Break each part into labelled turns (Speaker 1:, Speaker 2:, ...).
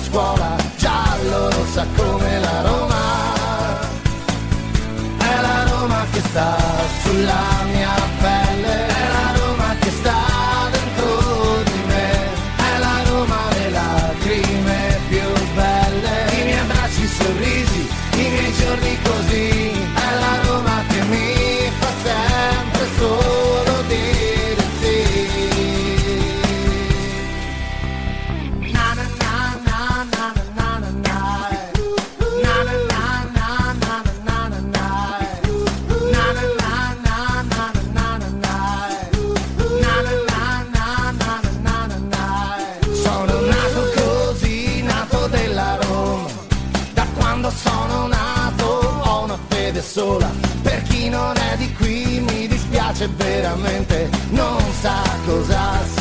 Speaker 1: Scuola, veramente, non sa cosa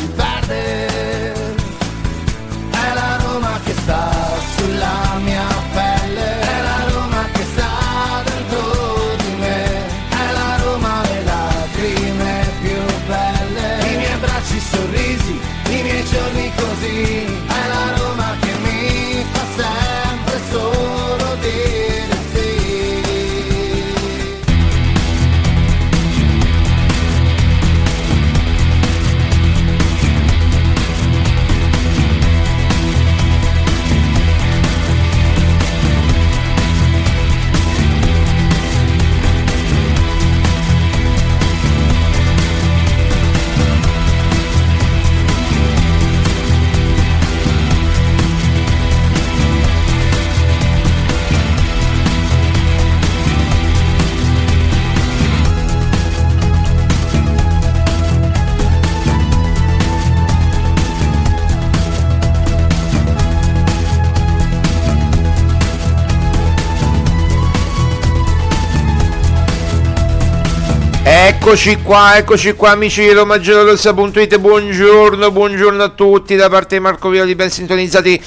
Speaker 2: Eccoci qua, eccoci qua amici di RomaGiallorossa.it, buongiorno, buongiorno a tutti da parte di Marco Violi, ben sintonizzati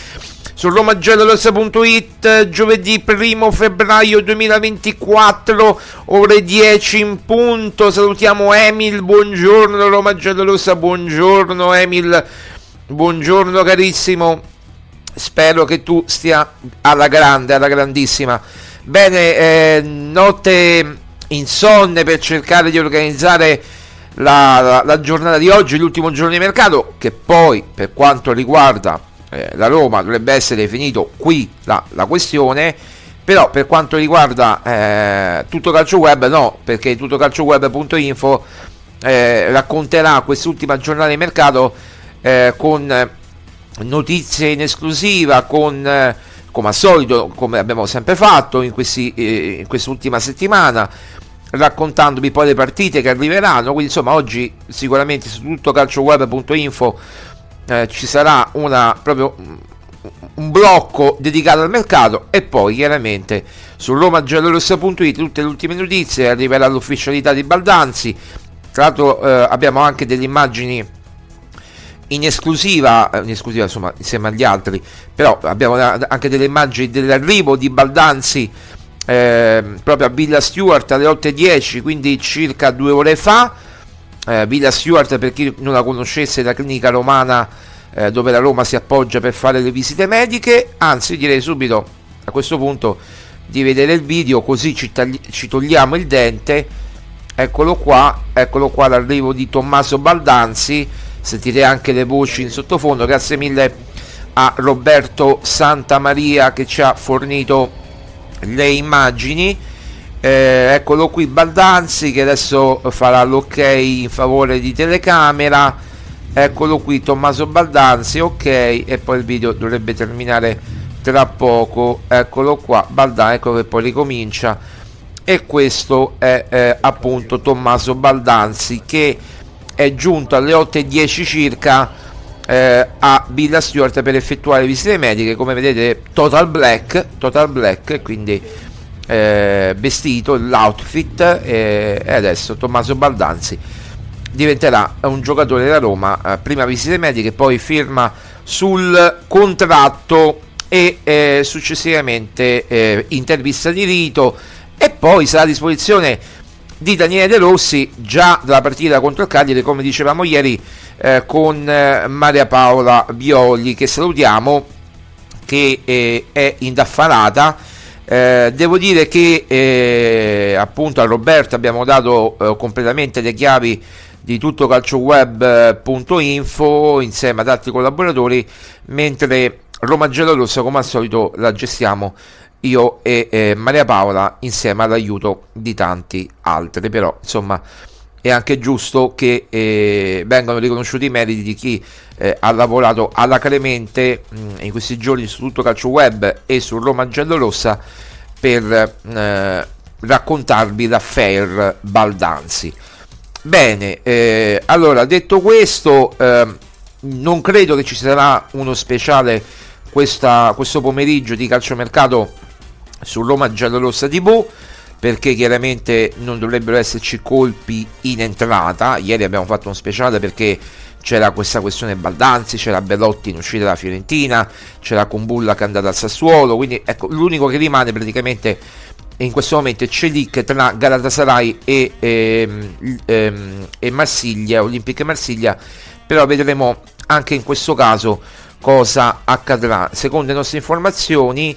Speaker 2: su RomaGiallorossa.it, giovedì 1 febbraio 2024, ore 10 in punto, salutiamo Emil, buongiorno Roma Giallorossa, buongiorno Emil, buongiorno carissimo, spero che tu stia alla grande, alla grandissima. Bene, eh, notte insonne per cercare di organizzare la, la, la, giornata di oggi, l'ultimo giorno di mercato, che poi per quanto riguarda eh, la Roma dovrebbe essere finito qui la, la questione, però per quanto riguarda eh, tutto calcio web no, perché tuttocalcioweb.info eh, racconterà quest'ultima giornata di mercato eh, con notizie in esclusiva, con eh, come al solito, come abbiamo sempre fatto in, questi, eh, in quest'ultima settimana, raccontandovi poi le partite che arriveranno. Quindi, insomma, oggi sicuramente su tutto calcioweb.info eh, ci sarà una, proprio un blocco dedicato al mercato e poi chiaramente su romagiallorossa.it tutte le ultime notizie arriverà l'ufficialità di Baldanzi. Tra l'altro eh, abbiamo anche delle immagini in esclusiva, in esclusiva insomma insieme agli altri, però abbiamo anche delle immagini dell'arrivo di Baldanzi eh, proprio a Villa Stewart alle 8.10, quindi circa due ore fa. eh, Villa Stewart per chi non la conoscesse la clinica romana eh, dove la Roma si appoggia per fare le visite mediche. Anzi direi subito a questo punto di vedere il video così ci, tagli- ci togliamo il dente. Eccolo qua eccolo qua l'arrivo di Tommaso Baldanzi. Sentite anche le voci in sottofondo. Grazie mille a Roberto Santamaria che ci ha fornito le immagini. Eh, eccolo qui Baldanzi che adesso farà l'ok in favore di telecamera. Eccolo qui Tommaso Baldanzi ok e poi il video dovrebbe terminare tra poco. Eccolo qua Baldanzi ecco che poi ricomincia. E questo è eh, appunto Tommaso Baldanzi che è giunto alle 8.10 circa eh, a Villa Stewart per effettuare visite mediche come vedete total black total black quindi eh, vestito l'outfit e, e adesso Tommaso Baldanzi diventerà un giocatore della Roma eh, prima visite mediche poi firma sul contratto e eh, successivamente eh, intervista di rito e poi sarà a disposizione di Daniele De Rossi già dalla partita contro il Cagliari come dicevamo ieri eh, con eh, Maria Paola Violi che salutiamo che eh, è indaffarata. Eh, devo dire che eh, appunto a Roberto abbiamo dato eh, completamente le chiavi di tutto calcioweb.info insieme ad altri collaboratori mentre Roma Gelo Rossa come al solito la gestiamo io e eh, Maria Paola insieme all'aiuto di tanti altri. Però insomma è anche giusto che eh, vengano riconosciuti i meriti di chi eh, ha lavorato alacremente mh, in questi giorni su tutto calcio web e su Roma Giallorossa per eh, raccontarvi l'affair Baldanzi. Bene, eh, allora detto questo, ehm, non credo che ci sarà uno speciale questa, questo pomeriggio di calciomercato su Roma Giallorossa TV perché chiaramente non dovrebbero esserci colpi in entrata. Ieri abbiamo fatto uno speciale perché c'era questa questione Baldanzi, c'era Bellotti in uscita dalla Fiorentina, c'era Combulla che è andata al Sassuolo, quindi ecco, l'unico che rimane praticamente in questo momento è Celic tra Galatasaray e, ehm, ehm, e Marsiglia, Olimpica Marsiglia, però vedremo anche in questo caso cosa accadrà. Secondo le nostre informazioni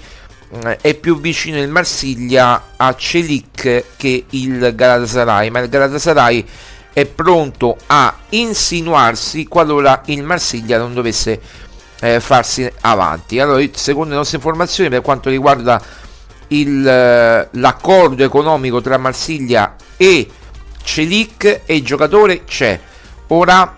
Speaker 2: è più vicino il Marsiglia a Celic che il Galatasaray, ma il Galatasaray è pronto a insinuarsi qualora il Marsiglia non dovesse eh, farsi avanti. Allora, secondo le nostre informazioni, per quanto riguarda il, eh, l'accordo economico tra Marsiglia e Celic e il giocatore c'è. Ora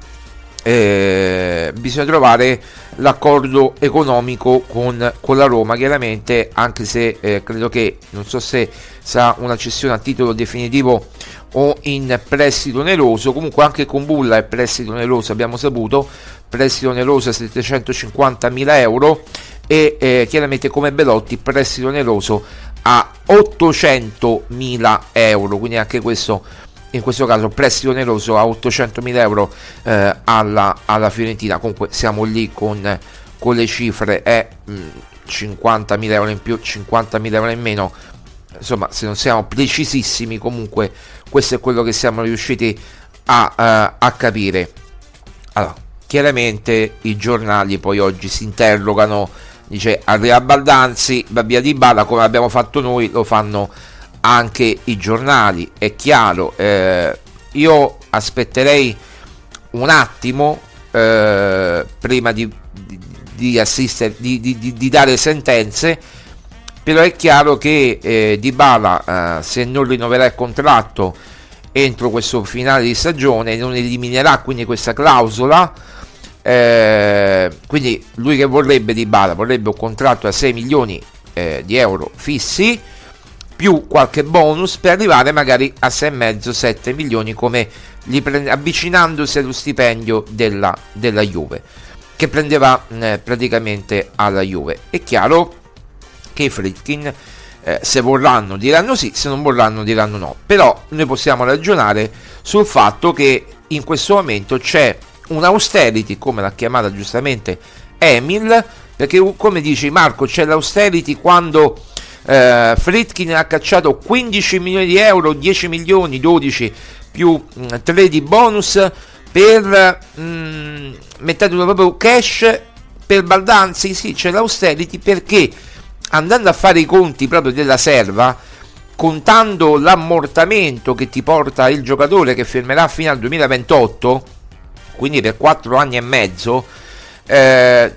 Speaker 2: eh, bisogna trovare l'accordo economico con, con, la Roma chiaramente anche se eh, credo che non so se sarà una cessione a titolo definitivo o in prestito oneroso comunque anche con Bulla è prestito oneroso abbiamo saputo prestito oneroso a 750 mila euro e eh, chiaramente come Belotti prestito oneroso a 800 mila euro quindi anche questo in questo caso prestito oneroso a 800.000 euro eh, alla, alla, Fiorentina. Comunque siamo lì con, con le cifre è mh, 50.000 euro in più 50.000 euro in meno. Insomma se non siamo precisissimi comunque questo è quello che siamo riusciti a, uh, a capire. Allora chiaramente i giornali poi oggi si interrogano dice arriva Baldanzi va via di balla come abbiamo fatto noi lo fanno anche i giornali, è chiaro. Eh, io aspetterei un attimo eh, prima di, di, di, assistere, di, dare sentenze, però è chiaro che eh, Di Bala, eh, se non rinnoverà il contratto entro questo finale di stagione, non eliminerà quindi questa clausola. Eh, quindi lui che vorrebbe Di Bala vorrebbe un contratto a 6 milioni eh, di euro fissi più qualche bonus per arrivare magari a 6,5-7 milioni come prende, avvicinandosi allo stipendio della, della Juve che prendeva eh, praticamente alla Juve. È chiaro che i Fritkin eh, se vorranno diranno sì se non vorranno diranno no. Però noi possiamo ragionare sul fatto che in questo momento c'è un austerity come l'ha chiamata giustamente Emil perché come dice Marco c'è l'austerity quando eh, Fritkin ha cacciato 15 milioni di euro, 10 milioni, 12 più mh, 3 di bonus per mh, mettetelo proprio cash per Baldanzi, sì c'è l'austerity perché andando a fare i conti proprio della serva, contando l'ammortamento che ti porta il giocatore che fermerà fino al 2028, quindi per 4 anni e mezzo, eh,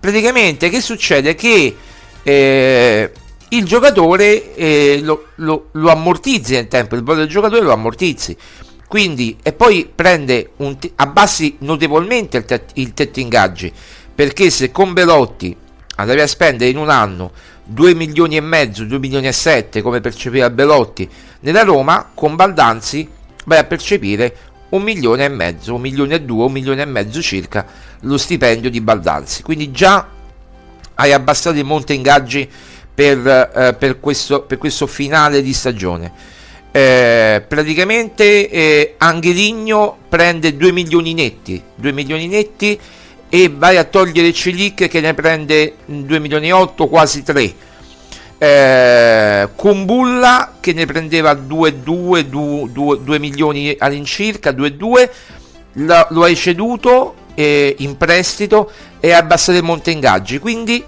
Speaker 2: praticamente che succede? Che eh, il giocatore eh, lo, lo, lo, ammortizzi nel tempo, il valore del giocatore lo ammortizzi. Quindi, e poi prende un abbassi notevolmente il, te- il tetto ingaggi perché se con Belotti andavi a spendere in un anno 2 milioni e mezzo, 2 milioni e 7 come percepiva Belotti nella Roma, con Baldanzi vai a percepire un milione e mezzo, un milione e due, un milione e mezzo circa lo stipendio di Baldanzi. Quindi già hai abbassato il monte ingaggi per, eh, per, questo, per questo finale di stagione. Eh, praticamente eh, Angheligno prende 2 milioni netti, 2 milioni netti e vai a togliere Celic che ne prende 2 milioni e 8, quasi 3. Eh, Kumbulla che ne prendeva 2, 2, 2, 2 milioni all'incirca, 2, 2, lo, lo hai ceduto eh, in prestito e abbassato il monte ingaggi. Quindi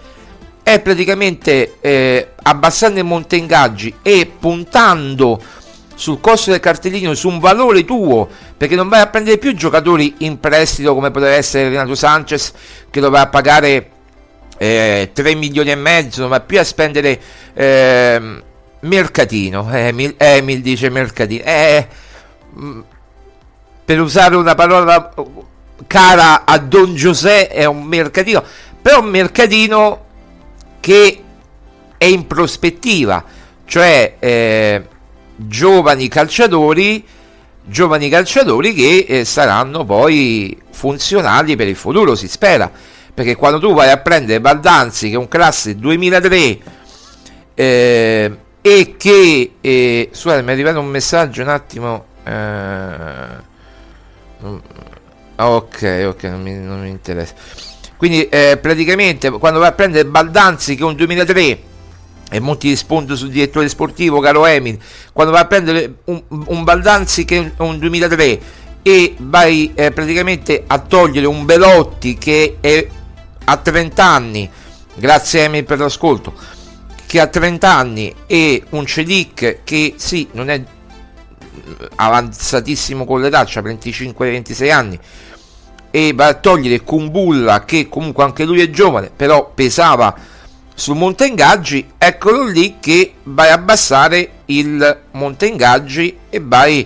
Speaker 2: è praticamente eh, abbassando il monte ingaggi e puntando sul costo del cartellino, su un valore tuo, perché non vai a prendere più giocatori in prestito come potrebbe essere Renato Sanchez che a pagare eh, 3 milioni e mezzo, non vai più a spendere eh, mercatino. Emil, Emil dice mercatino. Eh, mm, per usare una parola cara a Don Giuseppe è un mercatino, però un mercatino che è in prospettiva, cioè eh, giovani calciatori, giovani calciatori che eh, saranno poi funzionali per il futuro, si spera. Perché quando tu vai a prendere Baldanzi, che è un classe 2003, eh, e che... Eh, scusate, mi è arrivato un messaggio un attimo... Eh, ok, ok, non mi, non mi interessa. Quindi eh, praticamente quando vai a prendere Baldanzi, che è un 2003 e monti di spunto sul direttore sportivo, caro Emil, quando vai a prendere un, un Baldanzi che è un 2003 e vai eh, praticamente a togliere un Belotti che è a 30 anni, grazie Emil per l'ascolto, che ha 30 anni e un Celic che sì, non è avanzatissimo con l'età, ha 25-26 anni, e va a togliere Kumbulla che comunque anche lui è giovane, però pesava sul monte ingaggi, eccolo lì che vai a abbassare il monte ingaggi e vai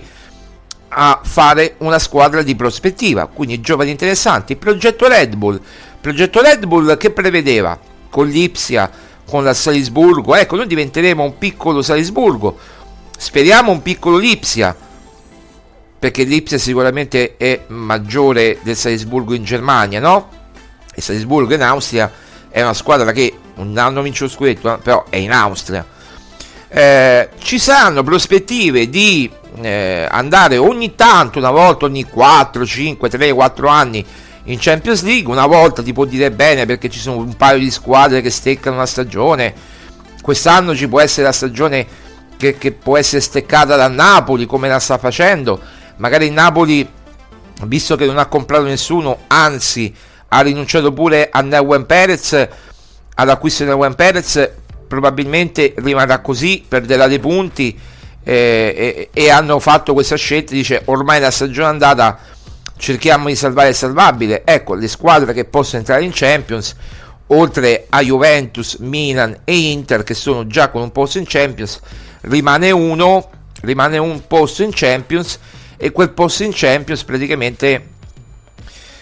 Speaker 2: a fare una squadra di prospettiva, quindi giovani interessanti. Progetto Red Bull, progetto Red Bull che prevedeva? Con l'Ipsia, con la Salisburgo, ecco, noi diventeremo un piccolo Salisburgo, speriamo un piccolo Lipsia, perché l'Ipsia sicuramente è maggiore del Salisburgo in Germania, no? E Salisburgo in Austria è una squadra che un anno vince lo scudetto, però è in Austria. Eh, ci saranno prospettive di eh, andare ogni tanto, una volta ogni 4, 5, 3, 4 anni in Champions League. Una volta ti può dire bene perché ci sono un paio di squadre che steccano una stagione. Quest'anno ci può essere la stagione che, che può essere steccata da Napoli come la sta facendo. Magari il Napoli, visto che non ha comprato nessuno, anzi ha rinunciato pure a Neuen Perez all'acquisto di Neuen Perez probabilmente rimarrà così perderà dei punti eh, e, e, hanno fatto questa scelta dice ormai la stagione è andata cerchiamo di salvare il salvabile ecco le squadre che possono entrare in Champions oltre a Juventus, Milan e Inter che sono già con un posto in Champions rimane uno rimane un posto in Champions e quel posto in Champions praticamente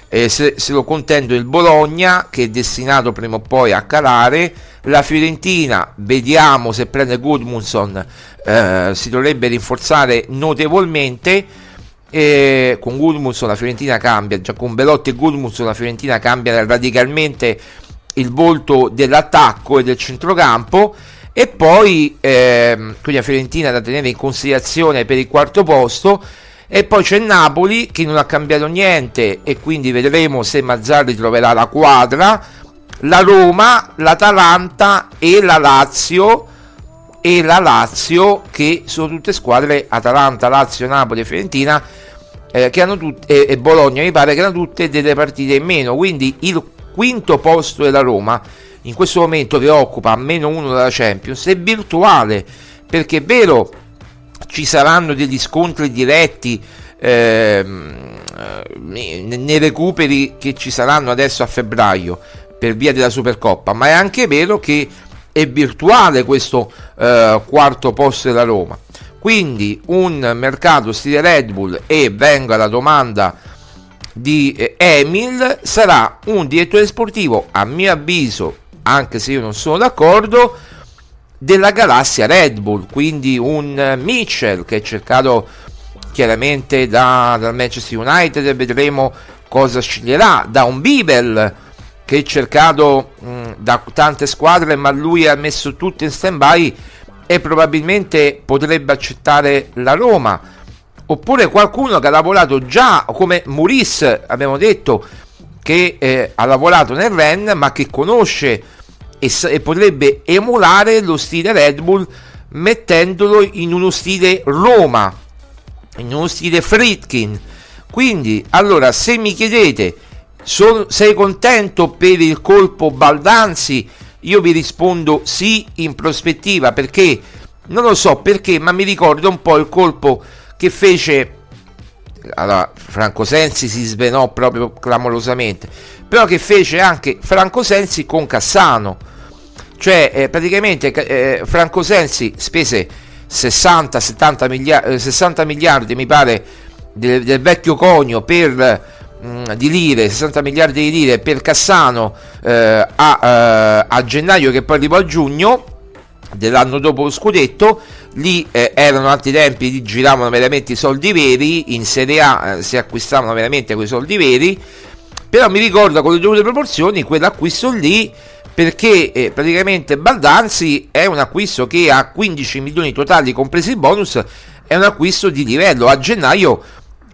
Speaker 2: eh, se, se, lo contendo il Bologna che è destinato prima o poi a calare la Fiorentina vediamo se prende Gudmundsson eh, si dovrebbe rinforzare notevolmente eh, con Gudmundsson la Fiorentina cambia già con Belotti e Gudmundsson la Fiorentina cambia radicalmente il volto dell'attacco e del centrocampo e poi ehm, quindi la Fiorentina da tenere in considerazione per il quarto posto e poi c'è Napoli che non ha cambiato niente e quindi vedremo se Mazzarri troverà la quadra. La Roma, l'Atalanta e la Lazio e la Lazio, che sono tutte squadre Atalanta, Lazio, Napoli e Fiorentina, eh, che hanno tutte, e Bologna mi pare che hanno tutte delle partite in meno. Quindi il quinto posto della Roma, in questo momento che occupa meno uno dalla Champions, è virtuale, perché è vero, ci saranno degli scontri diretti ehm, nei recuperi che ci saranno adesso a febbraio per via della Supercoppa, ma è anche vero che è virtuale questo eh, quarto posto della Roma. Quindi un mercato stile Red Bull e venga la domanda di eh, Emil sarà un direttore sportivo, a mio avviso, anche se io non sono d'accordo, della galassia Red Bull, quindi un Mitchell che è cercato chiaramente da, dal Manchester United, vedremo cosa sceglierà, da un Bibel che è cercato mh, da tante squadre, ma lui ha messo tutto in stand by e probabilmente potrebbe accettare la Roma. Oppure qualcuno che ha lavorato già come Muris, abbiamo detto, che eh, ha lavorato nel Ren, ma che conosce e, e potrebbe emulare lo stile Red Bull mettendolo in uno stile Roma, in uno stile Fritkin. Quindi, allora, se mi chiedete, sono, sei contento per il colpo Baldanzi? Io vi rispondo sì in prospettiva perché non lo so perché, ma mi ricorda un po' il colpo che fece allora, Franco Sensi si svenò proprio clamorosamente, però che fece anche Franco Sensi con Cassano. Cioè, eh, praticamente eh, Franco Sensi spese 60-70 miliardi, 60 miliardi, mi pare, del, del vecchio conio per mh, di lire, 60 miliardi di lire per Cassano eh, a, eh, a gennaio che poi arrivò a giugno dell'anno dopo lo scudetto lì eh, erano altri tempi lì giravano veramente i soldi veri in Serie A eh, si acquistavano veramente quei soldi veri però mi ricordo con le dovute proporzioni quell'acquisto lì perché eh, praticamente Baldanzi è un acquisto che a 15 milioni totali compresi il bonus è un acquisto di livello. A gennaio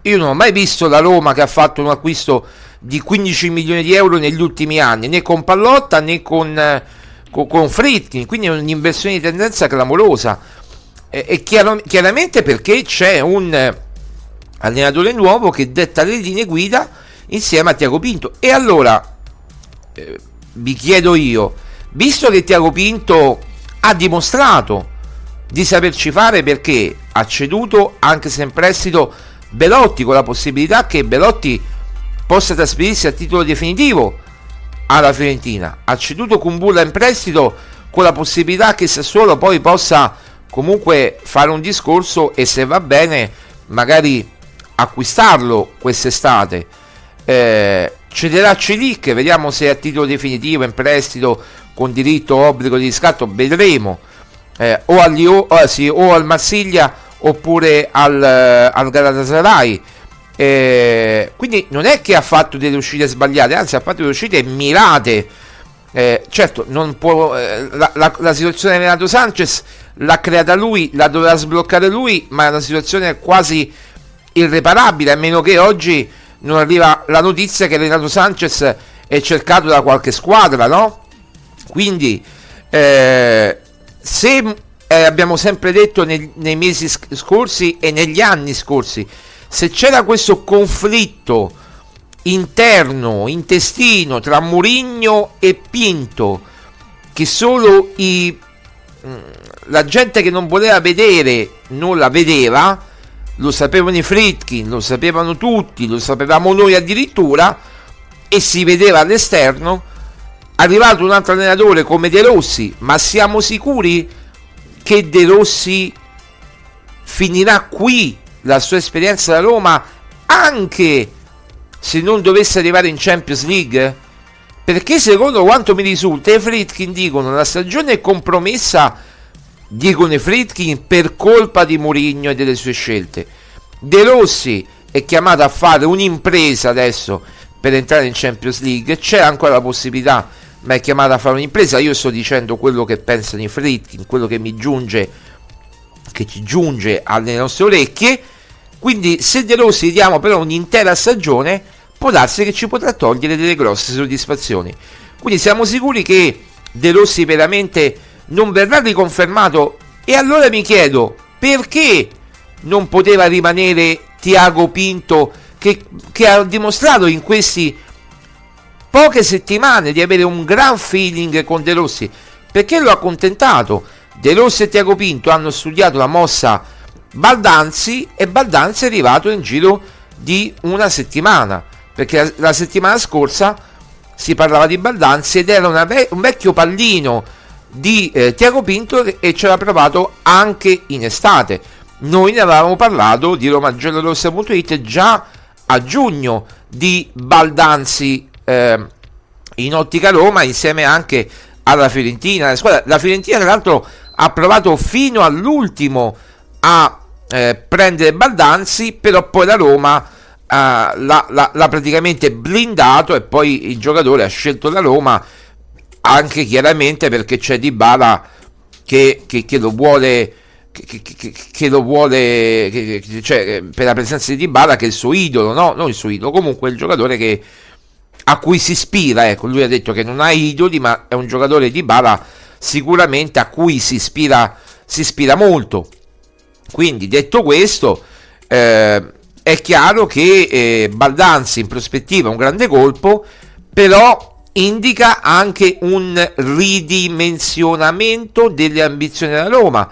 Speaker 2: io non ho mai visto la Roma che ha fatto un acquisto di 15 milioni di euro negli ultimi anni né con Pallotta né con, eh, con, con Fritkin quindi è un'inversione di tendenza clamorosa e chiaro, chiaramente perché c'è un allenatore nuovo che detta le linee guida insieme a Tiago Pinto. E allora eh, vi chiedo io, visto che Tiago Pinto ha dimostrato di saperci fare perché ha ceduto anche se in prestito Belotti con la possibilità che Belotti possa trasferirsi a titolo definitivo alla Fiorentina, ha ceduto Kumbulla in prestito con la possibilità che Sassuolo poi possa comunque fare un discorso e se va bene magari acquistarlo quest'estate. Eh, cederà Celic vediamo se a titolo definitivo in prestito con diritto o obbligo di riscatto vedremo. Eh, o, all'Io, oh, sì, o al Marsiglia oppure al, al Galatasaray. Eh, quindi non è che ha fatto delle uscite sbagliate anzi ha fatto delle uscite mirate. Eh, certo può, eh, la, la, la situazione di Renato Sanchez l'ha creata lui, la dovrà sbloccare lui, ma è una situazione quasi irreparabile, a meno che oggi non arriva la notizia che Renato Sanchez è cercato da qualche squadra, no? Quindi, eh, se eh, abbiamo sempre detto nei, nei mesi scorsi e negli anni scorsi, se c'era questo conflitto interno, intestino tra Murigno e Pinto, che solo i mm, la gente che non voleva vedere non la vedeva, lo sapevano i Fritkin, lo sapevano tutti, lo sapevamo noi addirittura, e si vedeva all'esterno. Arrivato un altro allenatore come De Rossi, ma siamo sicuri che De Rossi finirà qui la sua esperienza da Roma anche se non dovesse arrivare in Champions League? Perché secondo quanto mi risulta i Fritkin dicono la stagione è compromessa dicono i Fritkin per colpa di Mourinho e delle sue scelte. De Rossi è chiamato a fare un'impresa adesso per entrare in Champions League, c'è ancora la possibilità, ma è chiamato a fare un'impresa. Io sto dicendo quello che pensano i Fritkin, quello che mi giunge, che ci giunge alle nostre orecchie. Quindi, se De Rossi diamo però un'intera stagione, può darsi che ci potrà togliere delle grosse soddisfazioni. Quindi siamo sicuri che De Rossi veramente non verrà riconfermato. E allora mi chiedo perché non poteva rimanere Tiago Pinto che, che ha dimostrato in questi poche settimane di avere un gran feeling con De Rossi? Perché lo ha accontentato? De Rossi e Tiago Pinto hanno studiato la mossa Baldanzi e Baldanzi è arrivato in giro di una settimana perché la, settimana scorsa si parlava di Baldanzi ed era ve- un vecchio pallino di eh, Tiago Pinto e ci aveva provato anche in estate. Noi ne avevamo parlato di RomaGiallorossa.it già a giugno di Baldanzi eh, in ottica Roma insieme anche alla Fiorentina. La, squadra, la Fiorentina tra l'altro ha provato fino all'ultimo a eh, prendere Baldanzi però poi la Roma l'ha, l'ha, l'ha, praticamente blindato e poi il giocatore ha scelto la Roma anche chiaramente perché c'è Di Bala che, che, che, lo vuole che, che lo vuole cioè, per la presenza di Di Bala che è il suo idolo no? non il suo idolo comunque il giocatore che, a cui si ispira ecco lui ha detto che non ha idoli ma è un giocatore di Bala sicuramente a cui si ispira si ispira molto quindi detto questo eh, è chiaro che eh, Baldanzi in prospettiva è un grande colpo, però indica anche un ridimensionamento delle ambizioni della Roma,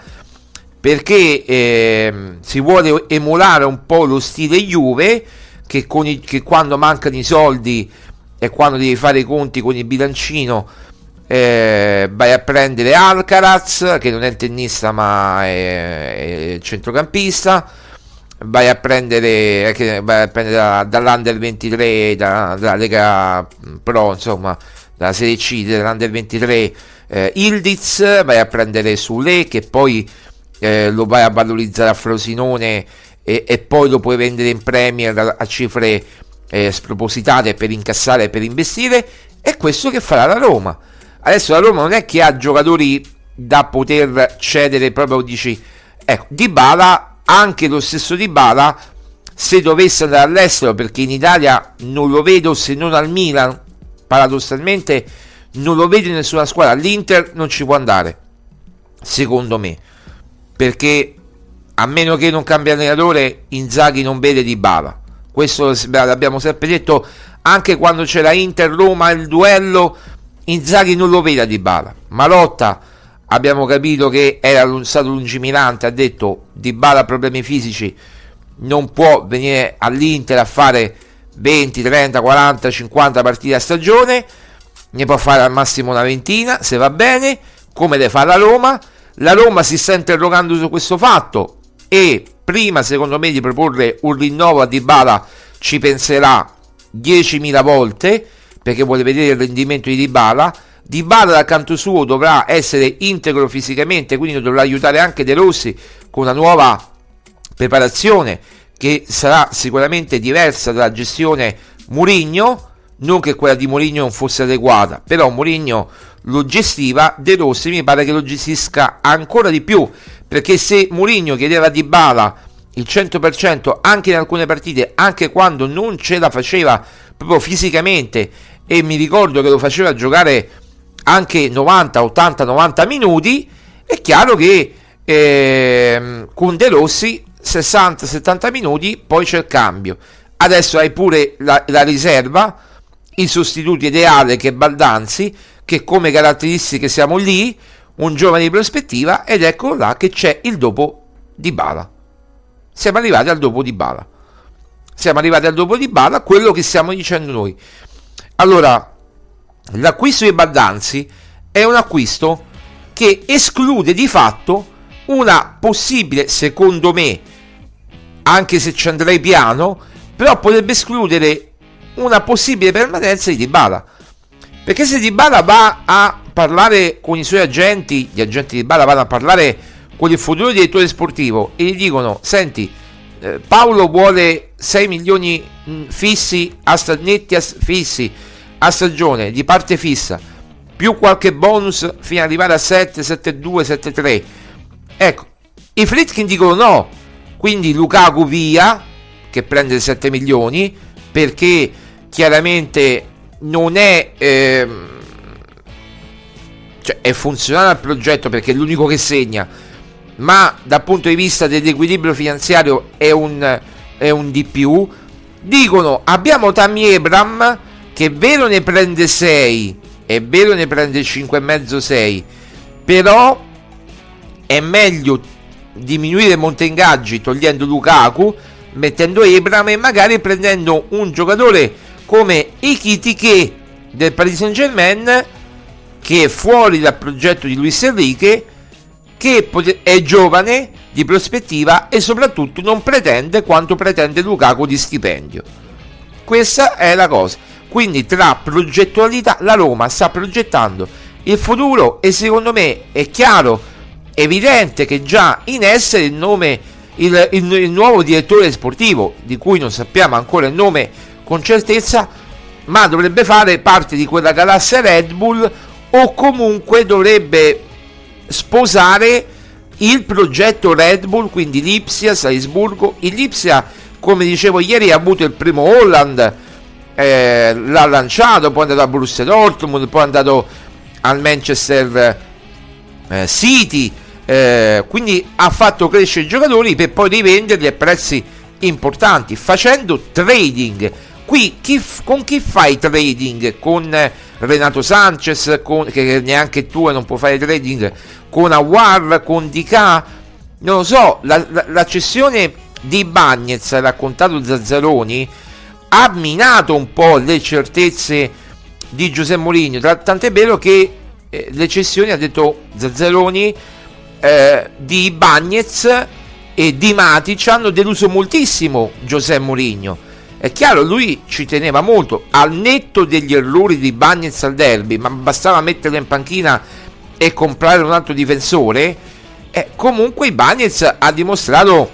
Speaker 2: perché eh, si vuole emulare un po' lo stile Juve, che, i, che, quando mancano i soldi e quando devi fare i conti con il bilancino eh, vai a prendere Alcaraz, che non è tennista ma è, è centrocampista vai a prendere, eh, vai a prendere da, dall'Under 23 da, dalla Lega Pro insomma dalla Serie C dell'Under 23 eh, Ildiz vai a prendere Sule che poi eh, lo vai a valorizzare a Frosinone e, e, poi lo puoi vendere in Premier a, a cifre eh, spropositate per incassare e per investire. È questo che farà la Roma. Adesso la Roma non è che ha giocatori da poter cedere proprio dici ecco Di Bala anche lo stesso Di Bala se dovesse andare all'estero perché in Italia non lo vedo se non al Milan paradossalmente non lo vedo in nessuna squadra. all'Inter non ci può andare secondo me perché a meno che non cambia allenatore Inzaghi non vede Di Bala questo l'abbiamo sempre detto anche quando c'era Inter-Roma il duello Inzaghi non lo vede a Di Malotta abbiamo capito che era stato lungimirante, ha detto Di Bala ha problemi fisici, non può venire all'Inter a fare 20, 30, 40, 50 partite a stagione, ne può fare al massimo una ventina, se va bene, come le fa la Roma. La Roma si sta interrogando su questo fatto e prima secondo me di proporre un rinnovo a Di Bala ci penserà 10.000 volte perché vuole vedere il rendimento di Di Bala di Bala dal canto suo dovrà essere integro fisicamente, quindi dovrà aiutare anche De Rossi con una nuova preparazione che sarà sicuramente diversa dalla gestione Murigno, non che quella di Murigno non fosse adeguata, però Murigno lo gestiva, De Rossi mi pare che lo gestisca ancora di più, perché se Murigno chiedeva di Bala il 100% anche in alcune partite, anche quando non ce la faceva proprio fisicamente e mi ricordo che lo faceva giocare anche 90, 80, 90 minuti, è chiaro che eh, con De Rossi 60, 70 minuti, poi c'è il cambio. Adesso hai pure la, la riserva, il sostituto ideale che è Baldanzi, che come caratteristiche siamo lì, un giovane di prospettiva, ed eccolo là che c'è il dopo di Bala. Siamo arrivati al dopo di Bala. Siamo arrivati al dopo di Bala, quello che stiamo dicendo noi. Allora, l'acquisto di Baldanzi è un acquisto che esclude di fatto una possibile, secondo me, anche se ci andrei piano, però potrebbe escludere una possibile permanenza di Dybala. Perché se Dybala va a parlare con i suoi agenti, gli agenti di Dybala vanno a parlare con il futuro direttore sportivo e gli dicono, senti, eh, Paolo vuole 6 milioni mh, fissi a netti a, fissi a stagione di parte fissa più qualche bonus fino ad arrivare a 7, 7,2, 7,3 ecco i Fritkin dicono no quindi Lukaku via che prende 7 milioni perché chiaramente non è ehm, cioè è funzionale al progetto perché è l'unico che segna ma dal punto di vista dell'equilibrio finanziario è un, è un di più. Dicono abbiamo Tammy Abram che è vero ne prende 6, è vero ne prende 5,5-6, però è meglio diminuire monte ingaggi togliendo Lukaku, mettendo Abram e magari prendendo un giocatore come Ikitike del Paris Saint Germain che è fuori dal progetto di Luis Enrique che è giovane di prospettiva e soprattutto non pretende quanto pretende Lukaku di stipendio. Questa è la cosa quindi tra progettualità la Roma sta progettando il futuro e secondo me è chiaro evidente che già in essere il nome il, il, il nuovo direttore sportivo di cui non sappiamo ancora il nome con certezza ma dovrebbe fare parte di quella galassia Red Bull o comunque dovrebbe sposare il progetto Red Bull, quindi Lipsia, Salisburgo. Il Lipsia, come dicevo ieri, ha avuto il primo Holland, eh, l'ha lanciato, poi è andato a Borussia Dortmund, poi è andato al Manchester eh, City, eh, quindi ha fatto crescere i giocatori per poi rivenderli a prezzi importanti, facendo trading. Qui chi, con chi fai trading? Con Renato Sanchez, con, che neanche tu non puoi fare trading, con Awar, con DK, non lo so, la, la, la cessione di Bagnez, raccontato Zazzaroni, ha minato un po' le certezze di Giuseppe Mourinho, tant'è vero che eh, le cessioni, ha detto Zazzaroni, eh, di Bagnez e di Matic hanno deluso moltissimo Giuseppe Mourinho è chiaro, lui ci teneva molto, al netto degli errori di Bagnez al derby, ma bastava metterlo in panchina e comprare un altro difensore. Eh, comunque Bagnez ha dimostrato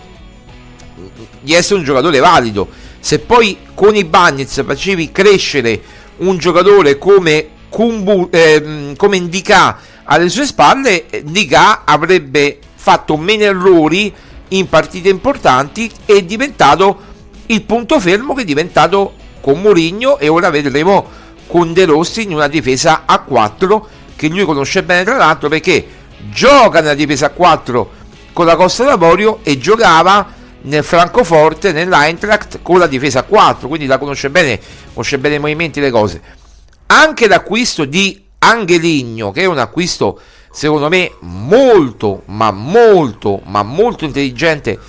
Speaker 2: di essere un giocatore valido. Se poi con i Bagnez facevi crescere un giocatore come, Kumbu, eh, come Indica alle sue spalle, Indica avrebbe fatto meno errori in partite importanti e diventato il punto fermo che è diventato con Mourinho e ora vedremo con De Rossi in una difesa a 4 che lui conosce bene tra l'altro perché gioca nella difesa a 4 con la Costa d'Avorio e giocava nel Francoforte, nell'Eintracht con la difesa a 4 quindi la conosce bene, conosce bene i movimenti e le cose. Anche l'acquisto di Angeligno che è un acquisto secondo me molto ma molto ma molto intelligente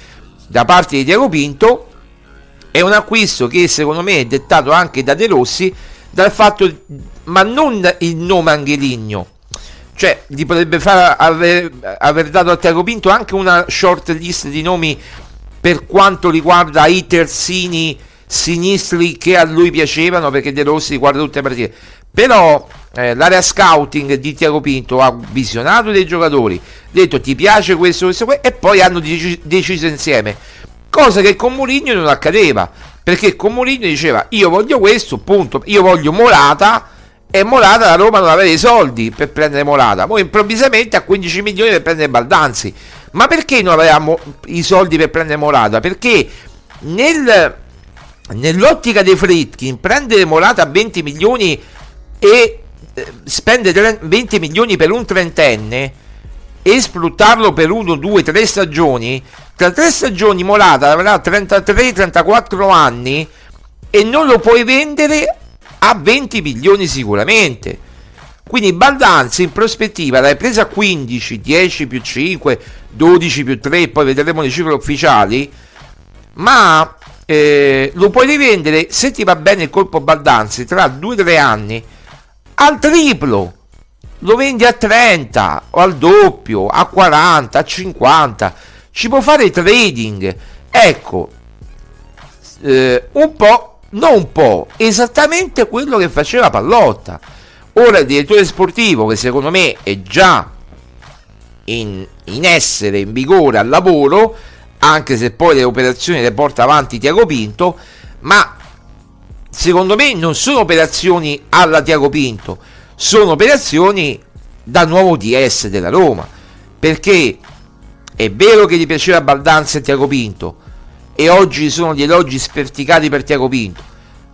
Speaker 2: da parte di Diego Pinto. È un acquisto che secondo me è dettato anche da De Rossi dal fatto, ma non il nome Angeligno, cioè gli potrebbe far aver, aver dato a Tiago Pinto anche una short list di nomi per quanto riguarda i terzini sinistri che a lui piacevano perché De Rossi guarda tutte le partite. Però eh, l'area scouting di Tiago Pinto ha visionato dei giocatori detto ti piace questo, questo, questo e poi hanno deciso insieme. Cosa che con Mourinho non accadeva perché con Mourinho diceva io voglio questo punto io voglio Morata e Morata la Roma non aveva i soldi per prendere Morata. Poi improvvisamente ha 15 milioni per prendere Baldanzi ma perché non avevamo i soldi per prendere Morata perché nel, nell'ottica dei Fritkin prendere Morata a 20 milioni e eh, spendere 20 milioni per un trentenne e sfruttarlo per uno, due, tre stagioni tra tre stagioni Morata avrà 33-34 anni e non lo puoi vendere a 20 milioni sicuramente. Quindi Baldanzi in prospettiva l'hai presa a 15, 10 più 5, 12 più 3, poi vedremo le cifre ufficiali, ma eh, lo puoi rivendere se ti va bene il colpo Baldanzi tra 2-3 anni al triplo. Lo vendi a 30 o al doppio, a 40, a 50 ci può fare trading. Ecco, eh, un po', non un po', esattamente quello che faceva Pallotta. Ora il direttore sportivo, che secondo me è già in, in essere, in vigore, al lavoro, anche se poi le operazioni le porta avanti Tiago Pinto, ma secondo me non sono operazioni alla Tiago Pinto, sono operazioni da nuovo DS della Roma, perché è vero che gli piaceva Baldanza e Tiago Pinto e oggi sono gli elogi sperticati per Tiago Pinto,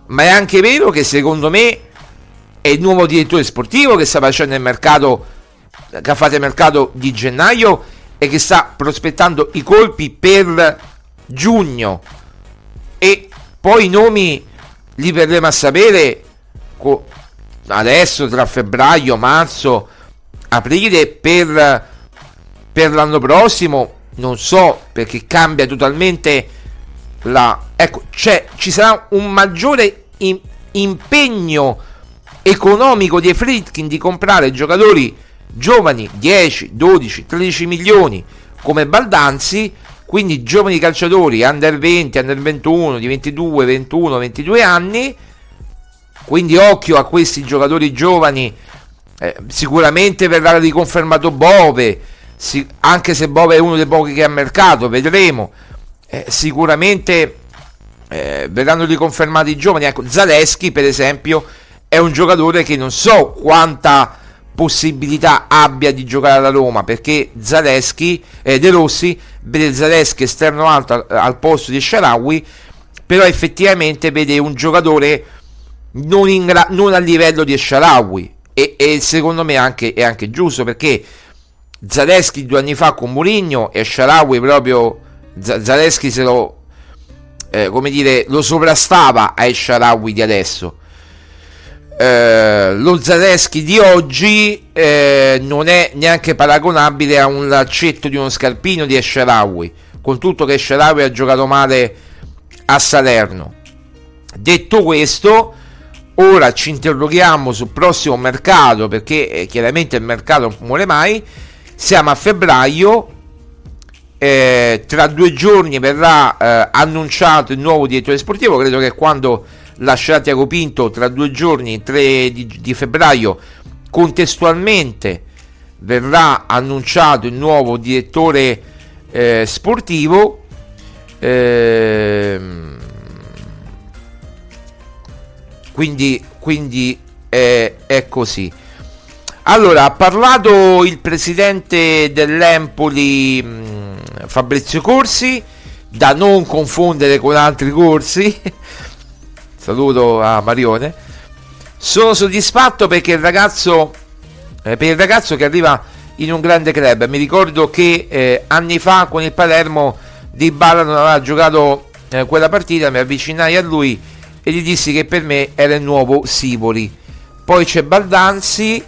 Speaker 2: ma è anche vero che secondo me è il nuovo direttore sportivo che sta facendo il mercato che ha fatto il mercato di gennaio e che sta prospettando i colpi per giugno. E poi i nomi li verremo a sapere adesso tra febbraio, marzo, aprile per, per l'anno prossimo. Non so perché cambia totalmente la ecco c'è ci sarà un maggiore in- impegno economico dei Fritkin di comprare giocatori giovani 10, 12, 13 milioni come Baldanzi quindi giovani calciatori under 20, under 21, di 22, 21, 22 anni. Quindi occhio a questi giocatori giovani. Eh, sicuramente verrà riconfermato Bove, si, anche se Bove è uno dei pochi che ha mercato, vedremo. Eh, sicuramente eh, verranno riconfermati i giovani. Ecco, Zaleschi, per esempio, è un giocatore che non so quanta possibilità abbia di giocare alla Roma perché Zaleschi eh, De Rossi vede Zaleschi esterno alto al, al posto di Sharawi però effettivamente vede un giocatore non, in, non a livello di Sharawi. E, e, secondo me anche, è anche giusto perché Zaleschi due anni fa con Mourinho e Sharawi proprio Z- Zaleschi se lo eh, come dire lo sovrastava ai Sharawi di adesso eh, lo Zaleschi di oggi eh, non è neanche paragonabile a un laccetto di uno scarpino di Esharawi, con tutto che Esharawi ha giocato male a Salerno. Detto questo, ora ci interroghiamo sul prossimo mercato, perché eh, chiaramente il mercato non muore mai. Siamo a febbraio, eh, tra due giorni verrà eh, annunciato il nuovo direttore sportivo, credo che quando lascerà Tiago Pinto tra due giorni, 3 di, di febbraio, contestualmente verrà annunciato il nuovo direttore eh, sportivo. Ehm, quindi, quindi è, è, così. Allora, ha parlato il presidente dell'Empoli mh, Fabrizio Corsi, da non confondere con altri corsi, saluto a Marione. Sono soddisfatto perché il ragazzo, eh, per il ragazzo che arriva in un grande club, mi ricordo che eh, anni fa con il Palermo Di Bala non aveva giocato eh, quella partita, mi avvicinai a lui e gli dissi che per me era il nuovo Sivoli. Poi c'è Baldanzi,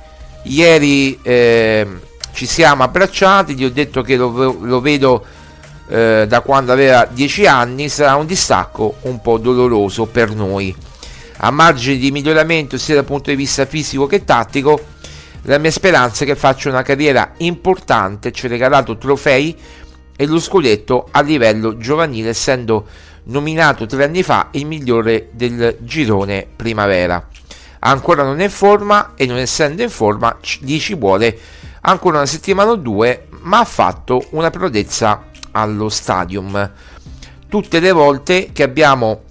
Speaker 2: ieri ehm, ci siamo abbracciati, gli ho detto che lo, lo vedo eh, da quando aveva 10 anni sarà un distacco un po' doloroso per noi. A margine di miglioramento sia dal punto di vista fisico che tattico, la mia speranza è che faccia una carriera importante, ci ha regalato trofei e lo scudetto a livello giovanile, essendo nominato tre anni fa il migliore del girone primavera. Ancora non è in forma e non essendo in forma gli ci vuole ancora una settimana o due, ma ha fatto una prodezza allo stadium. Tutte le volte che abbiamo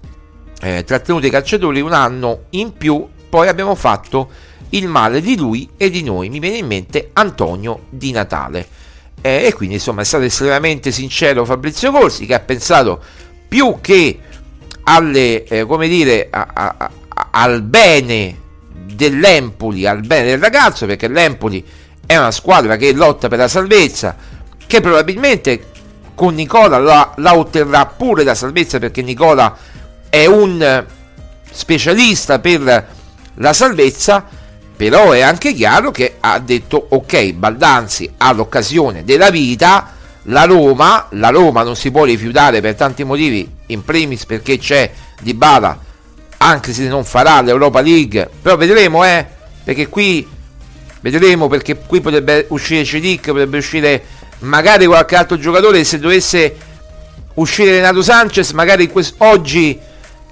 Speaker 2: eh, trattenuto i calciatori un anno in più, poi abbiamo fatto il male di lui e di noi. Mi viene in mente Antonio Di Natale. Eh, e quindi insomma è stato estremamente sincero Fabrizio Corsi che ha pensato più che alle, eh, come dire, a, a, a, al bene dell'Empoli, al bene del ragazzo, perché l'Empoli è una squadra che lotta per la salvezza, che probabilmente con Nicola la, la otterrà pure la salvezza perché Nicola è un specialista per la salvezza però è anche chiaro che ha detto ok Baldanzi ha l'occasione della vita la Roma la Roma non si può rifiutare per tanti motivi in primis perché c'è Di Bala anche se non farà l'Europa League però vedremo eh perché qui vedremo perché qui potrebbe uscire Cedic potrebbe uscire magari qualche altro giocatore se dovesse uscire Renato Sanchez magari quest- oggi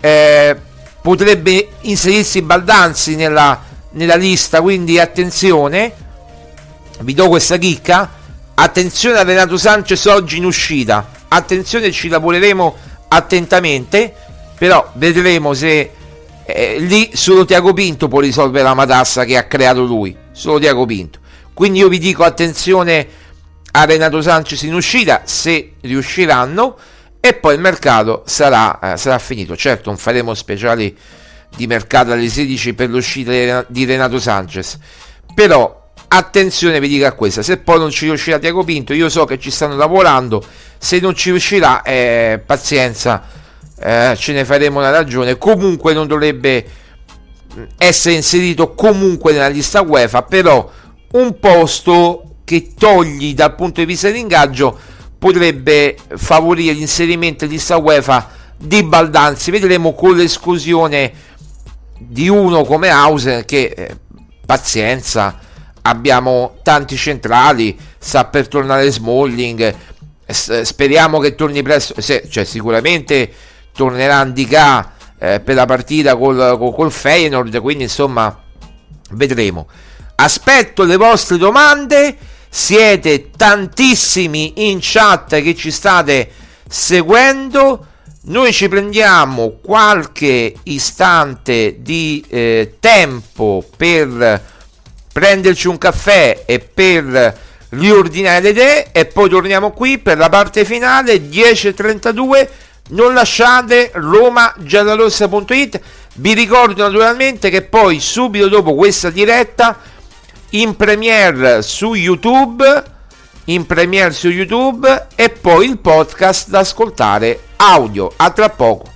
Speaker 2: eh, potrebbe inserirsi Baldanzi nella, nella lista. Quindi attenzione vi do questa chicca. Attenzione a Renato Sanchez oggi in uscita. Attenzione ci lavoreremo attentamente però vedremo se eh, lì solo Tiago Pinto può risolvere la matassa che ha creato lui. Solo Tiago Pinto. Quindi io vi dico attenzione a Renato Sanchez in uscita se riusciranno e poi il mercato sarà, eh, sarà finito. Certo non faremo speciali di mercato alle 16 per l'uscita di Renato Sanchez però attenzione vi dico a questa, se poi non ci riuscirà Tiago Pinto, io so che ci stanno lavorando, se non ci riuscirà, eh, pazienza, eh, ce ne faremo una ragione, comunque non dovrebbe essere inserito comunque nella lista UEFA, però un posto che togli dal punto di vista dell'ingaggio potrebbe favorire l'inserimento in lista UEFA di Baldanzi, vedremo con l'esclusione di uno come Hauser che eh, pazienza abbiamo tanti centrali sta per tornare Smalling. Speriamo che torni presto se, cioè sicuramente tornerà Andicà eh, per la partita col, col, col Feyenoord quindi insomma vedremo. Aspetto le vostre domande siete tantissimi in chat che ci state seguendo. Noi ci prendiamo qualche istante di eh, tempo per prenderci un caffè e per riordinare le idee e poi torniamo qui per la parte finale 10.32 non lasciate romagiallorossa.it vi ricordo naturalmente che poi subito dopo questa diretta in premiere su youtube in premiere su youtube e poi il podcast da ascoltare audio. A tra poco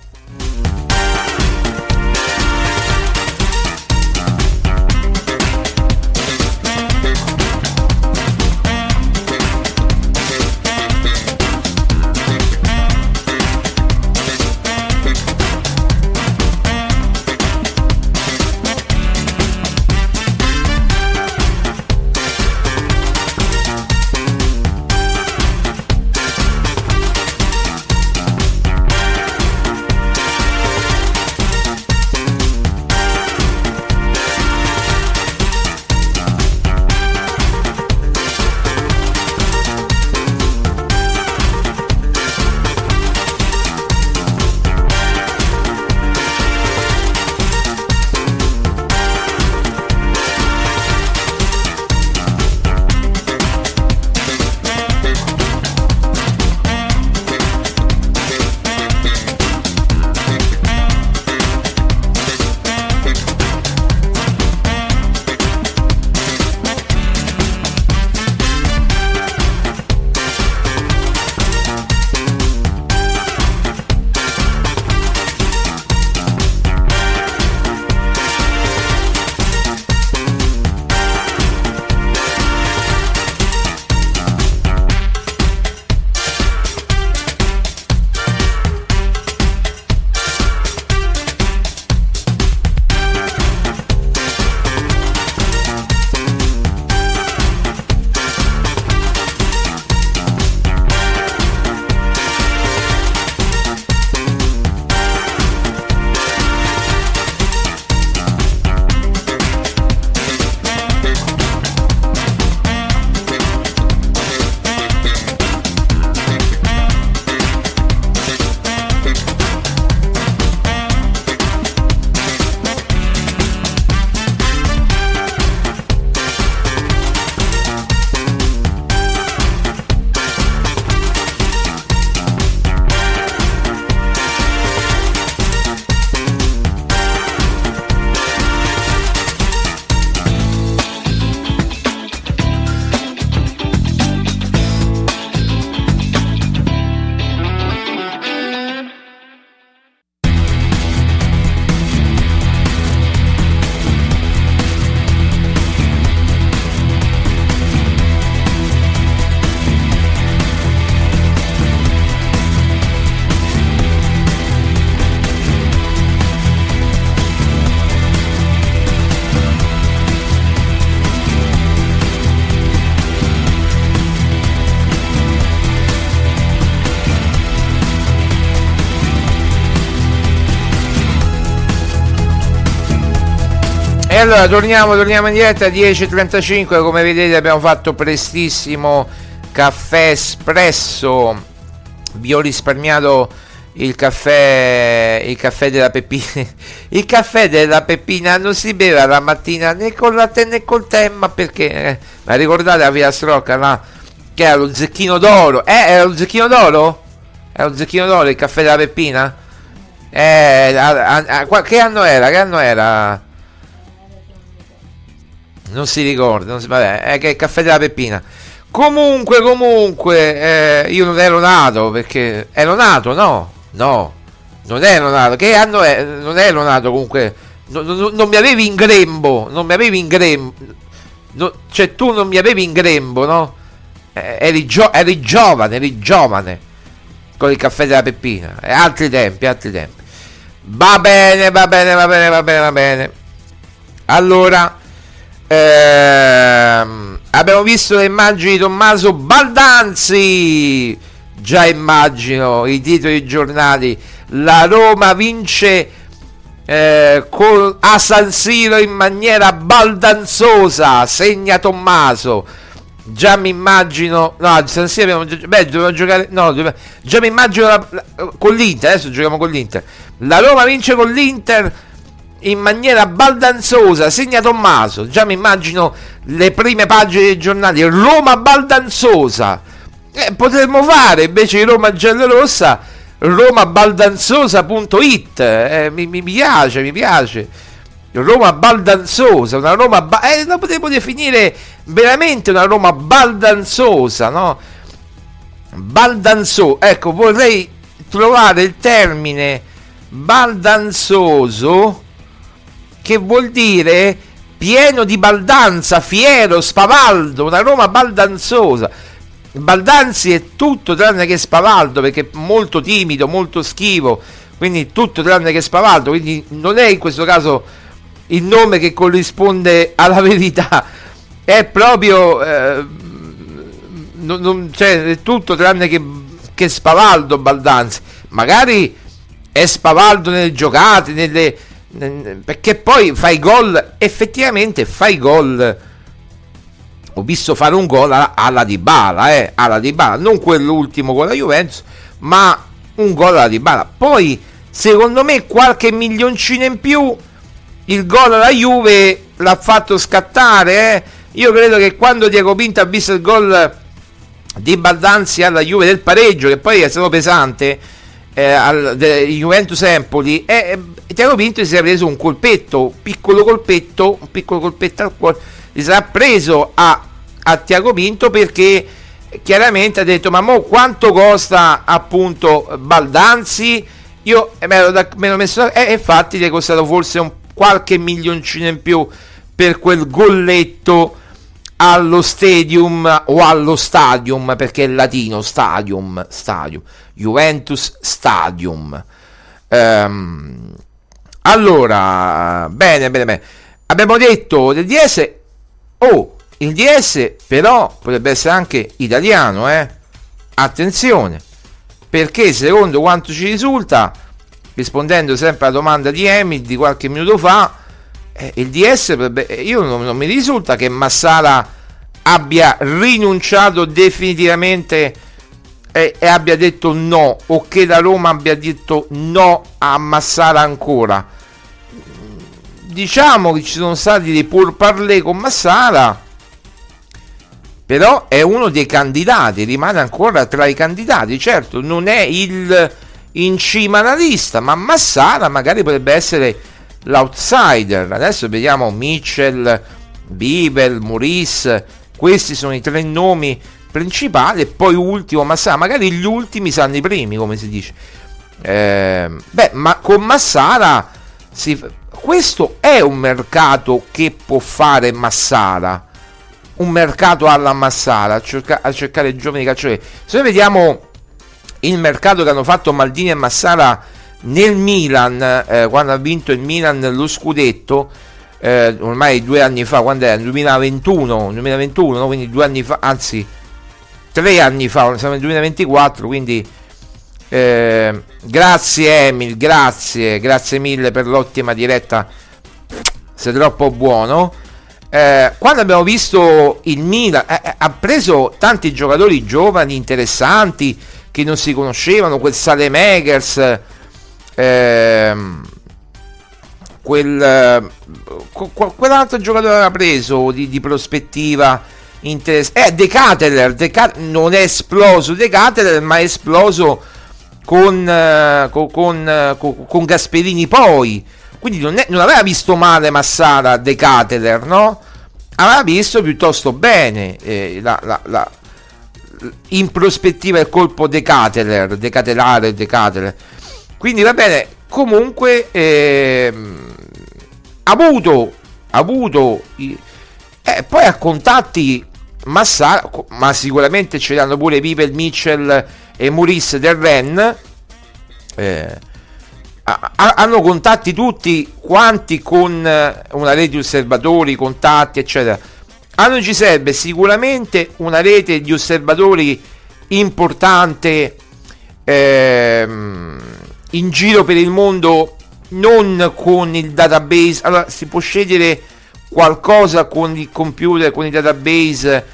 Speaker 2: allora torniamo, torniamo in diretta 10.35, come vedete abbiamo fatto prestissimo caffè espresso, vi ho risparmiato il caffè, il caffè della Peppina, il caffè della Peppina non si beve la mattina né con latte né col tè, ma perché? Eh, ma ricordate la filastrocca, no? Che era lo zecchino d'oro, eh, era lo zecchino d'oro? Era lo zecchino d'oro il caffè della Peppina? Eh, a, a, a, che anno era? Che anno era? Non si ricorda, non si, vabbè, è che è il caffè della Peppina. Comunque, comunque, eh, io non ero nato perché ero nato, no, no, non ero nato. Che anno è? Non ero nato comunque. Non, non- non mi avevi in grembo, non mi avevi in grembo. no, cioè, tu non mi avevi in grembo, no? Eh, eri, gio- eri giovane, eri giovane con il caffè della Peppina. Eh, altri tempi, altri tempi. Va bene, va bene, va bene, va bene, va bene. Allora, ehm, abbiamo visto le immagini di Tommaso Baldanzi. Già immagino i titoli giornali. La Roma vince eh, col- a San Siro in maniera baldanzosa. Segna Tommaso. Già mi immagino. No, a San Siro abbiamo Beh, dovevamo giocare. No, dove- già mi immagino la- la- con l'Inter. Adesso giochiamo con l'Inter. La Roma vince con l'Inter in maniera baldanzosa. Segna Tommaso. Già mi immagino le prime pagine dei giornali. Roma baldanzosa. Eh, potremmo fare invece di Roma giallorossa romabaldanzosa.it eh, mi, mi piace, mi piace Roma baldanzosa, una Roma ba- eh, la potremmo definire veramente una Roma baldanzosa, no? Baldanzoso, ecco, vorrei trovare il termine baldanzoso che vuol dire pieno di baldanza, fiero, spavaldo, una Roma baldanzosa. Baldanzi è tutto tranne che spavaldo perché è molto timido, molto schivo, quindi tutto tranne che spavaldo, quindi non è in questo caso il nome che corrisponde alla verità, è proprio eh, non, non- cioè, è tutto tranne che, che spavaldo Baldanzi. Magari è spavaldo nelle giocate, nelle, nel- perché poi fai gol, effettivamente fai gol. Ho visto fare un gol alla, alla Dybala, eh, alla Dybala, non quell'ultimo con la Juventus, ma un gol alla Dybala. Poi, secondo me, qualche milioncino in più il gol alla Juve l'ha fatto scattare. eh. Io credo che quando Diego Pinto ha visto il gol di Baldanzi alla Juve del pareggio, che poi è stato pesante, eh, al, de- Juventus Empoli, e eh, Diego Pinto si è preso un colpetto, un piccolo colpetto, un piccolo colpetto al cuore, si sarà preso a, a Tiago Pinto perché chiaramente ha detto ma mo quanto costa appunto Baldanzi? Io eh, me l'ero, da- me l'ero messo e infatti gli è costato forse un qualche milioncino in più per quel golletto allo stadium o allo stadium perché è latino stadium stadium Juventus Stadium. Ehm, allora bene bene bene. Abbiamo detto del DS oh il DS però potrebbe essere anche italiano eh. Attenzione perché secondo quanto ci risulta rispondendo sempre alla domanda di Emil di qualche minuto fa il DS eh, io non, non mi risulta che Massara abbia rinunciato definitivamente e, e abbia detto no o che la Roma abbia detto no a Massara ancora. Diciamo che ci sono stati dei pourparlers con Massara però è uno dei candidati, rimane ancora tra i candidati, certo non è il in cima alla lista, ma Massara magari potrebbe essere l'outsider. Adesso vediamo Mitchell, Bibel, Maurice, questi sono i tre nomi principali e poi ultimo Massara, magari gli ultimi sanno i primi, come si dice. Eh, beh, ma con Massara si- questo è un mercato che può fare Massara un mercato alla Massara a, cerca- a cercare giovani calciatori. Se noi vediamo il mercato che hanno fatto Maldini e Massara nel Milan, eh, quando ha vinto il Milan lo scudetto, eh, ormai due anni fa, quando era? Nel 2021, 2021 no? quindi due anni fa, anzi tre anni fa, siamo nel 2024, quindi eh, grazie Emil, grazie, grazie mille per l'ottima diretta, sei troppo buono. Eh, quando abbiamo visto il Milan, eh, eh, ha preso tanti giocatori giovani, interessanti, che non si conoscevano, quel Salemekers, ehm, quel, qu- qu- quell'altro giocatore aveva preso di, di prospettiva interessante. Eh, De Cateler, De Cat- non è esploso De ma è esploso con, eh, co- con, eh, co- con Gasperini poi. Quindi non, è- non aveva visto male Massara De no? aveva visto piuttosto bene eh, la, la, la, in prospettiva il colpo decateler, decatelare, decateler. Quindi va bene, comunque ehm, ha avuto, ha avuto eh, poi a contatti Massa, ma sicuramente ce l'hanno pure Piper, Mitchell e Maurice del Ren. Eh, hanno contatti tutti quanti con eh, una rete di osservatori, contatti, eccetera. A noi ci serve sicuramente una rete di osservatori importante ehm, in giro per il mondo, non con il database. Allora, si può scegliere qualcosa con il computer, con i database,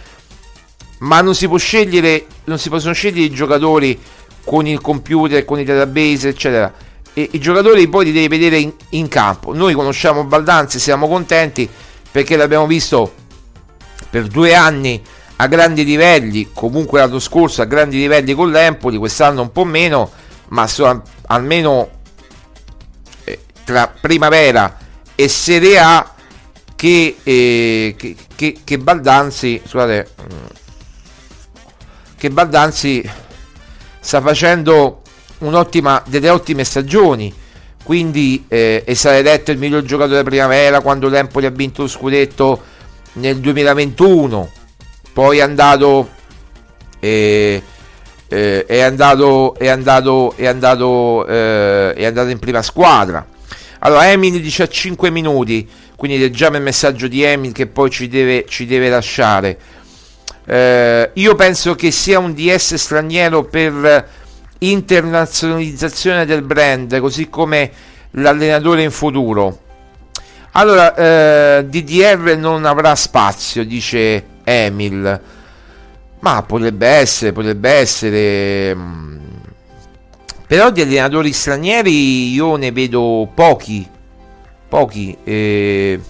Speaker 2: ma non si può scegliere, non si possono scegliere i giocatori con il computer, con i database, eccetera. E i giocatori poi li devi vedere in, in campo. Noi conosciamo Baldanzi, siamo contenti perché l'abbiamo visto per due anni a grandi livelli, comunque l'anno scorso a grandi livelli con l'Empoli, quest'anno un po' meno, ma so, almeno eh, tra primavera e Serie A che, eh, che, che, che Baldanzi, scusate, mm, che Baldanzi sta facendo un'ottima, delle ottime stagioni. Quindi eh, è stato eletto il miglior giocatore della primavera quando l'Empoli ha vinto lo scudetto nel 2021. Poi è andato. Eh, eh, è andato, è andato, è andato, eh, è andato in prima squadra. Allora, Emil dice a 5 minuti quindi leggiamo il messaggio di Emil che poi ci deve, ci deve lasciare. Eh, io penso che sia un DS straniero per internazionalizzazione del brand, così come l'allenatore in futuro. Allora, eh, DDR non avrà spazio, dice Emil. Ma potrebbe essere, potrebbe essere. Mm. Però di allenatori stranieri io ne vedo pochi pochi. Eh,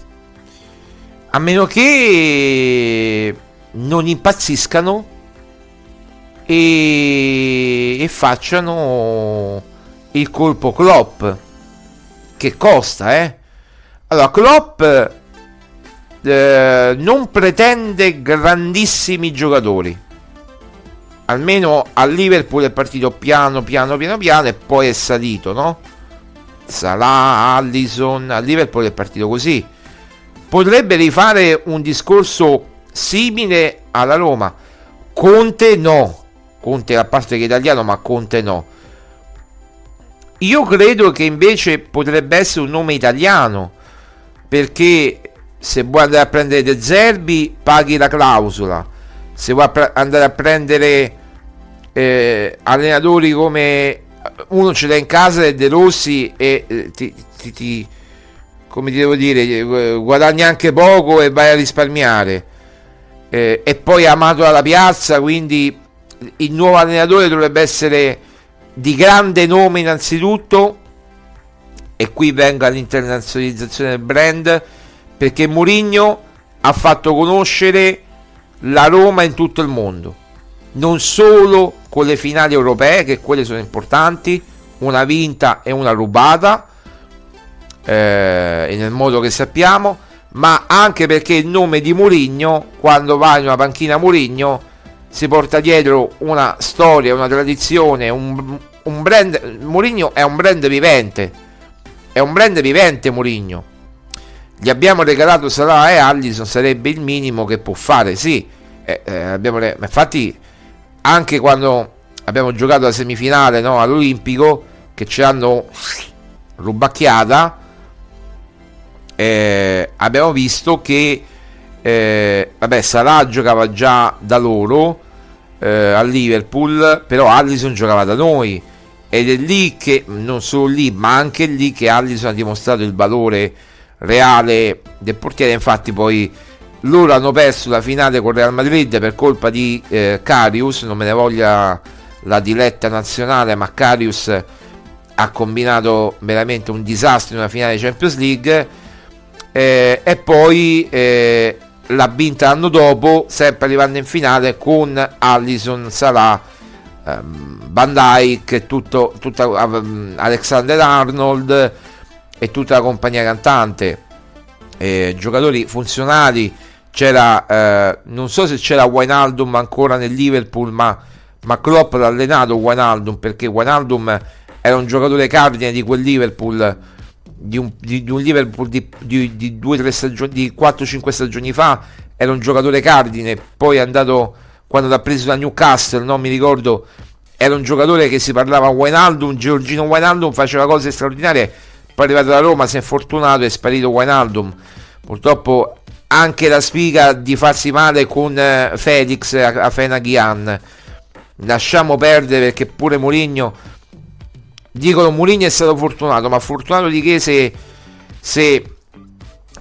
Speaker 2: a meno che non impazziscano e, e facciano il colpo Klopp. Che costa, eh? Allora, Klopp eh, non pretende grandissimi giocatori. Almeno a Liverpool è partito piano, piano, piano, piano e poi è salito, no? Salah, Allison, a Liverpool è partito così. Potrebbe rifare un discorso simile alla Roma. Conte no. Conte a parte che italiano, ma Conte no. Io credo che invece potrebbe essere un nome italiano. Perché se vuoi andare a prendere De Zerbi, paghi la clausola. Se vuoi andare a prendere eh, allenatori come uno ce l'ha in casa è De Rossi e eh, ti, ti, ti, come ti devo dire eh, guadagni anche poco e vai a risparmiare. Eh, e poi amato dalla piazza quindi il nuovo allenatore dovrebbe essere di grande nome innanzitutto e qui venga l'internazionalizzazione del brand perché Mourinho ha fatto conoscere la Roma in tutto il mondo non solo con le finali europee, che quelle sono importanti, una vinta e una rubata, eh, nel modo che sappiamo, ma anche perché il nome di Murigno, quando va in una panchina Murigno, si porta dietro una storia, una tradizione, un, un brand. Murigno è un brand vivente, è un brand vivente Murigno. Gli abbiamo regalato Salah e Allison, sarebbe il minimo che può fare, sì. Eh, eh, infatti anche quando abbiamo giocato la semifinale no, all'Olimpico che ci hanno rubacchiata eh, abbiamo visto che eh, vabbè Salah giocava già da loro eh, a Liverpool però Allison giocava da noi ed è lì che non solo lì ma anche lì che Allison ha dimostrato il valore reale del portiere infatti poi loro hanno perso la finale con Real Madrid per colpa di eh, Carius, non me ne voglia la diletta nazionale, ma Carius ha combinato veramente un disastro in una finale Champions League eh, e poi eh, l'ha vinta l'anno dopo, sempre arrivando in finale con Allison Salah, ehm, Van Dyke, tutto, tutta, um, Alexander Arnold e tutta la compagnia cantante. Eh, giocatori funzionali c'era, eh, non so se c'era Wijnaldum ancora nel Liverpool, ma, ma Klopp l'ha allenato Wijnaldum perché Wijnaldum era un giocatore cardine di quel Liverpool, di un, di, di un Liverpool di, di, di 2-3 stagioni, di 4-5 stagioni fa, era un giocatore cardine, poi è andato quando l'ha preso da Newcastle, non mi ricordo, era un giocatore che si parlava Wijnaldum, Giorgino Wijnaldum faceva cose straordinarie, poi è arrivato da Roma, si è fortunato, è sparito Wijnaldum. Purtroppo anche la sfiga di farsi male con eh, Felix a, a Fenaghian. Lasciamo perdere perché pure Mourinho dicono Mourinho è stato fortunato, ma fortunato di che se, se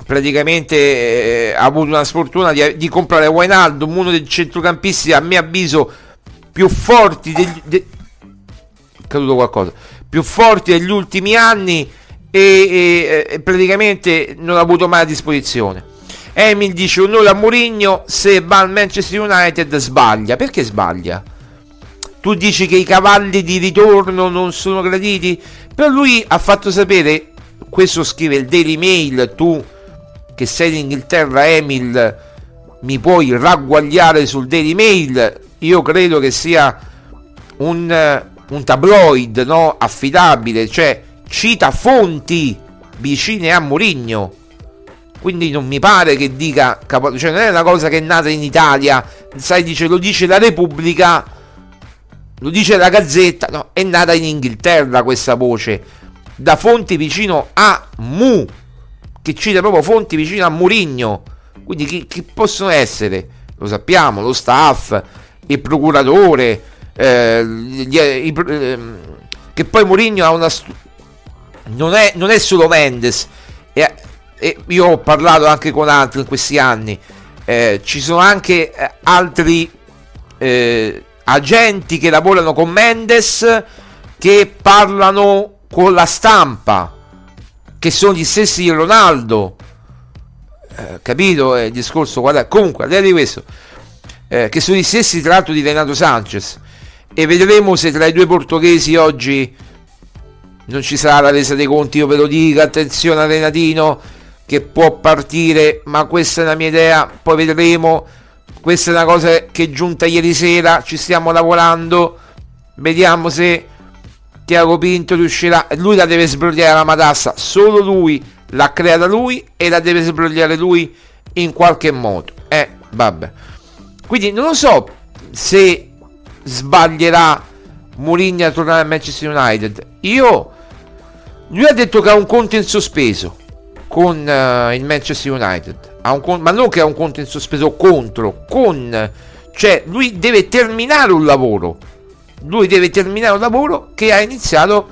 Speaker 2: praticamente eh, ha avuto una sfortuna di, di comprare Wijnaldum, uno dei centrocampisti a mio avviso più forti degli, de, caduto qualcosa, più forti degli ultimi anni e, e, praticamente non ha avuto mai a disposizione. Emil dice onore a Mourinho se va al Manchester United sbaglia. Perché sbaglia? Tu dici che i cavalli di ritorno non sono graditi? Però lui ha fatto sapere, questo scrive il Daily Mail, tu che sei in Inghilterra Emil mi puoi ragguagliare sul Daily Mail, io credo che sia un, un tabloid no? affidabile, cioè cita fonti vicine a Mourinho. Quindi non mi pare che dica cioè non è una cosa che è nata in Italia. Sai dice lo dice la Repubblica lo dice la Gazzetta. No è nata in Inghilterra questa voce. Da fonti vicino a Mu che cita proprio fonti vicino a Murigno quindi chi, chi possono essere? Lo sappiamo lo staff il procuratore eh, gli, i, eh, che poi Murigno ha una stu- non è, non è solo Mendes è, e io ho parlato anche con altri in questi anni, eh, ci sono anche eh, altri eh, agenti che lavorano con Mendes che parlano con la stampa, che sono gli stessi di Ronaldo. Eh, capito il discorso? Guarda, comunque, al di là di questo, eh, che sono gli stessi tra l'altro di Renato Sanchez. E vedremo se tra i due portoghesi oggi non ci sarà la resa dei conti. Io ve lo dico, attenzione a Renatino che può partire, ma questa è la mia idea, poi vedremo. Questa è una cosa che è giunta ieri sera, ci stiamo lavorando, vediamo se Tiago Pinto riuscirà, lui la deve sbrogliare la matassa, solo lui l'ha creata lui e la deve sbrogliare lui in qualche modo. Eh, vabbè. Quindi non lo so se sbaglierà Mourinho a tornare al Manchester United. Io lui ha detto che ha un conto in sospeso con uh, il Manchester United, un, ma non che ha un conto in sospeso contro, con, cioè lui deve terminare un lavoro, lui deve terminare un lavoro che ha iniziato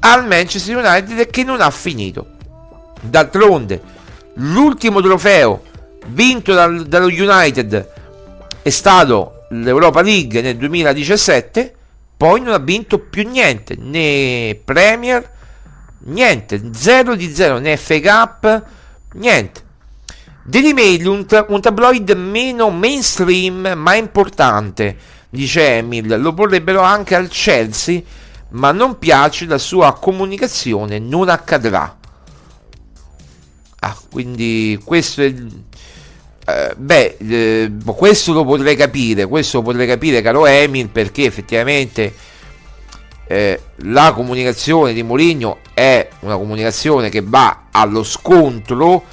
Speaker 2: al Manchester United e che non ha finito. D'altronde, l'ultimo trofeo vinto dal, dallo United è stato l'Europa League nel 2017, poi non ha vinto più niente, né Premier niente, 0 di 0, né Cup, niente. Daily Mail, un, ta- un tabloid meno mainstream ma importante, dice Emil, lo vorrebbero anche al Chelsea, ma non piace la sua comunicazione, non accadrà. Ah, quindi questo è... Eh, beh, eh, questo lo potrei capire, questo lo potrei capire, caro Emil, perché effettivamente eh, la comunicazione di Mourinho è una comunicazione che va allo scontro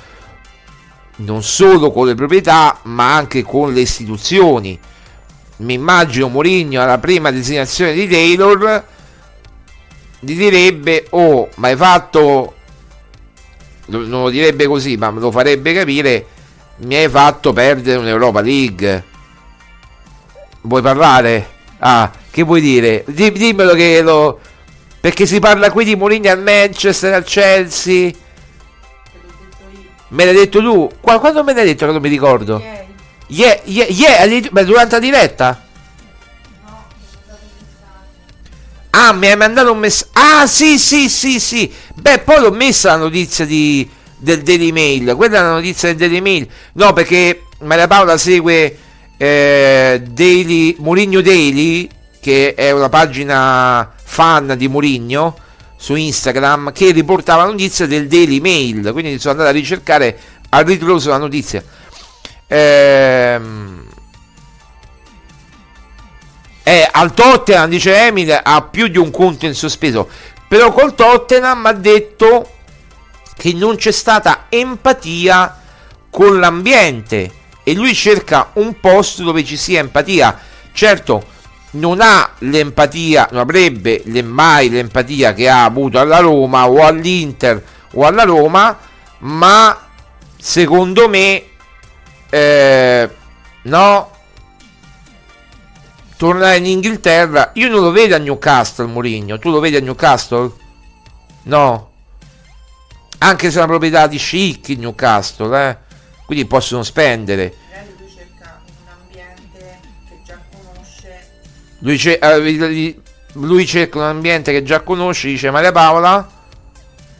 Speaker 2: non solo con le proprietà ma anche con le istituzioni mi immagino Mourinho alla prima designazione di Taylor gli direbbe oh ma hai fatto non lo direbbe così ma lo farebbe capire mi hai fatto perdere un'Europa League vuoi parlare? Ah, che vuoi dire? Dimmelo che lo... Perché si parla qui di Mourinho al Manchester, al Chelsea. Me l'hai detto tu? Quando me l'hai detto che non mi ricordo? Yeah, yeah, yeah, yeah durante la diretta? Ah, mi hai mandato un messaggio. Ah, sì, sì, sì, sì. Beh, poi l'ho messa la notizia di, del Daily Mail. Quella è la notizia del Daily Mail. No, perché Maria Paola segue eh, Daily, Mourinho Daily, che è una pagina fan di Mourinho su Instagram, che riportava la notizia del Daily Mail, quindi sono andato a ricercare a ritroso la notizia. Ehm, è al Tottenham, dice Emil, ha più di un conto in sospeso. Però col Tottenham ha detto che non c'è stata empatia con l'ambiente e lui cerca un posto dove ci sia empatia. Certo, non ha l'empatia, non avrebbe mai l'empatia che ha avuto alla Roma o all'Inter o alla Roma, ma secondo me eh, no tornare in Inghilterra io non lo vedo a Newcastle Mourinho tu lo vedi a Newcastle? no anche se è una proprietà di chic in Newcastle eh? Quindi possono spendere
Speaker 3: lui cerca un ambiente che già conosce.
Speaker 2: lui, ce- eh, lui cerca un ambiente che già conosce dice Maria Paola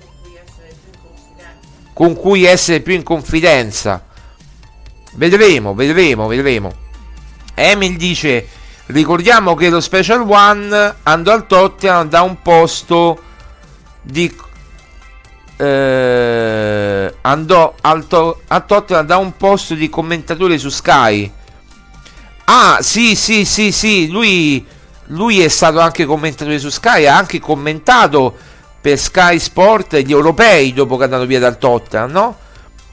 Speaker 3: con cui essere più in confidenza.
Speaker 2: con cui essere più in confidenza. Vedremo, vedremo, vedremo. Emil dice: Ricordiamo che lo Special One andò al Tottenham da un posto di. Eh, andò to- al Tottenham da un posto di commentatore su Sky. Ah, sì, sì, sì, sì. Lui, lui è stato anche commentatore su Sky. Ha anche commentato per Sky Sport gli europei dopo che è andato via dal Tottenham, no?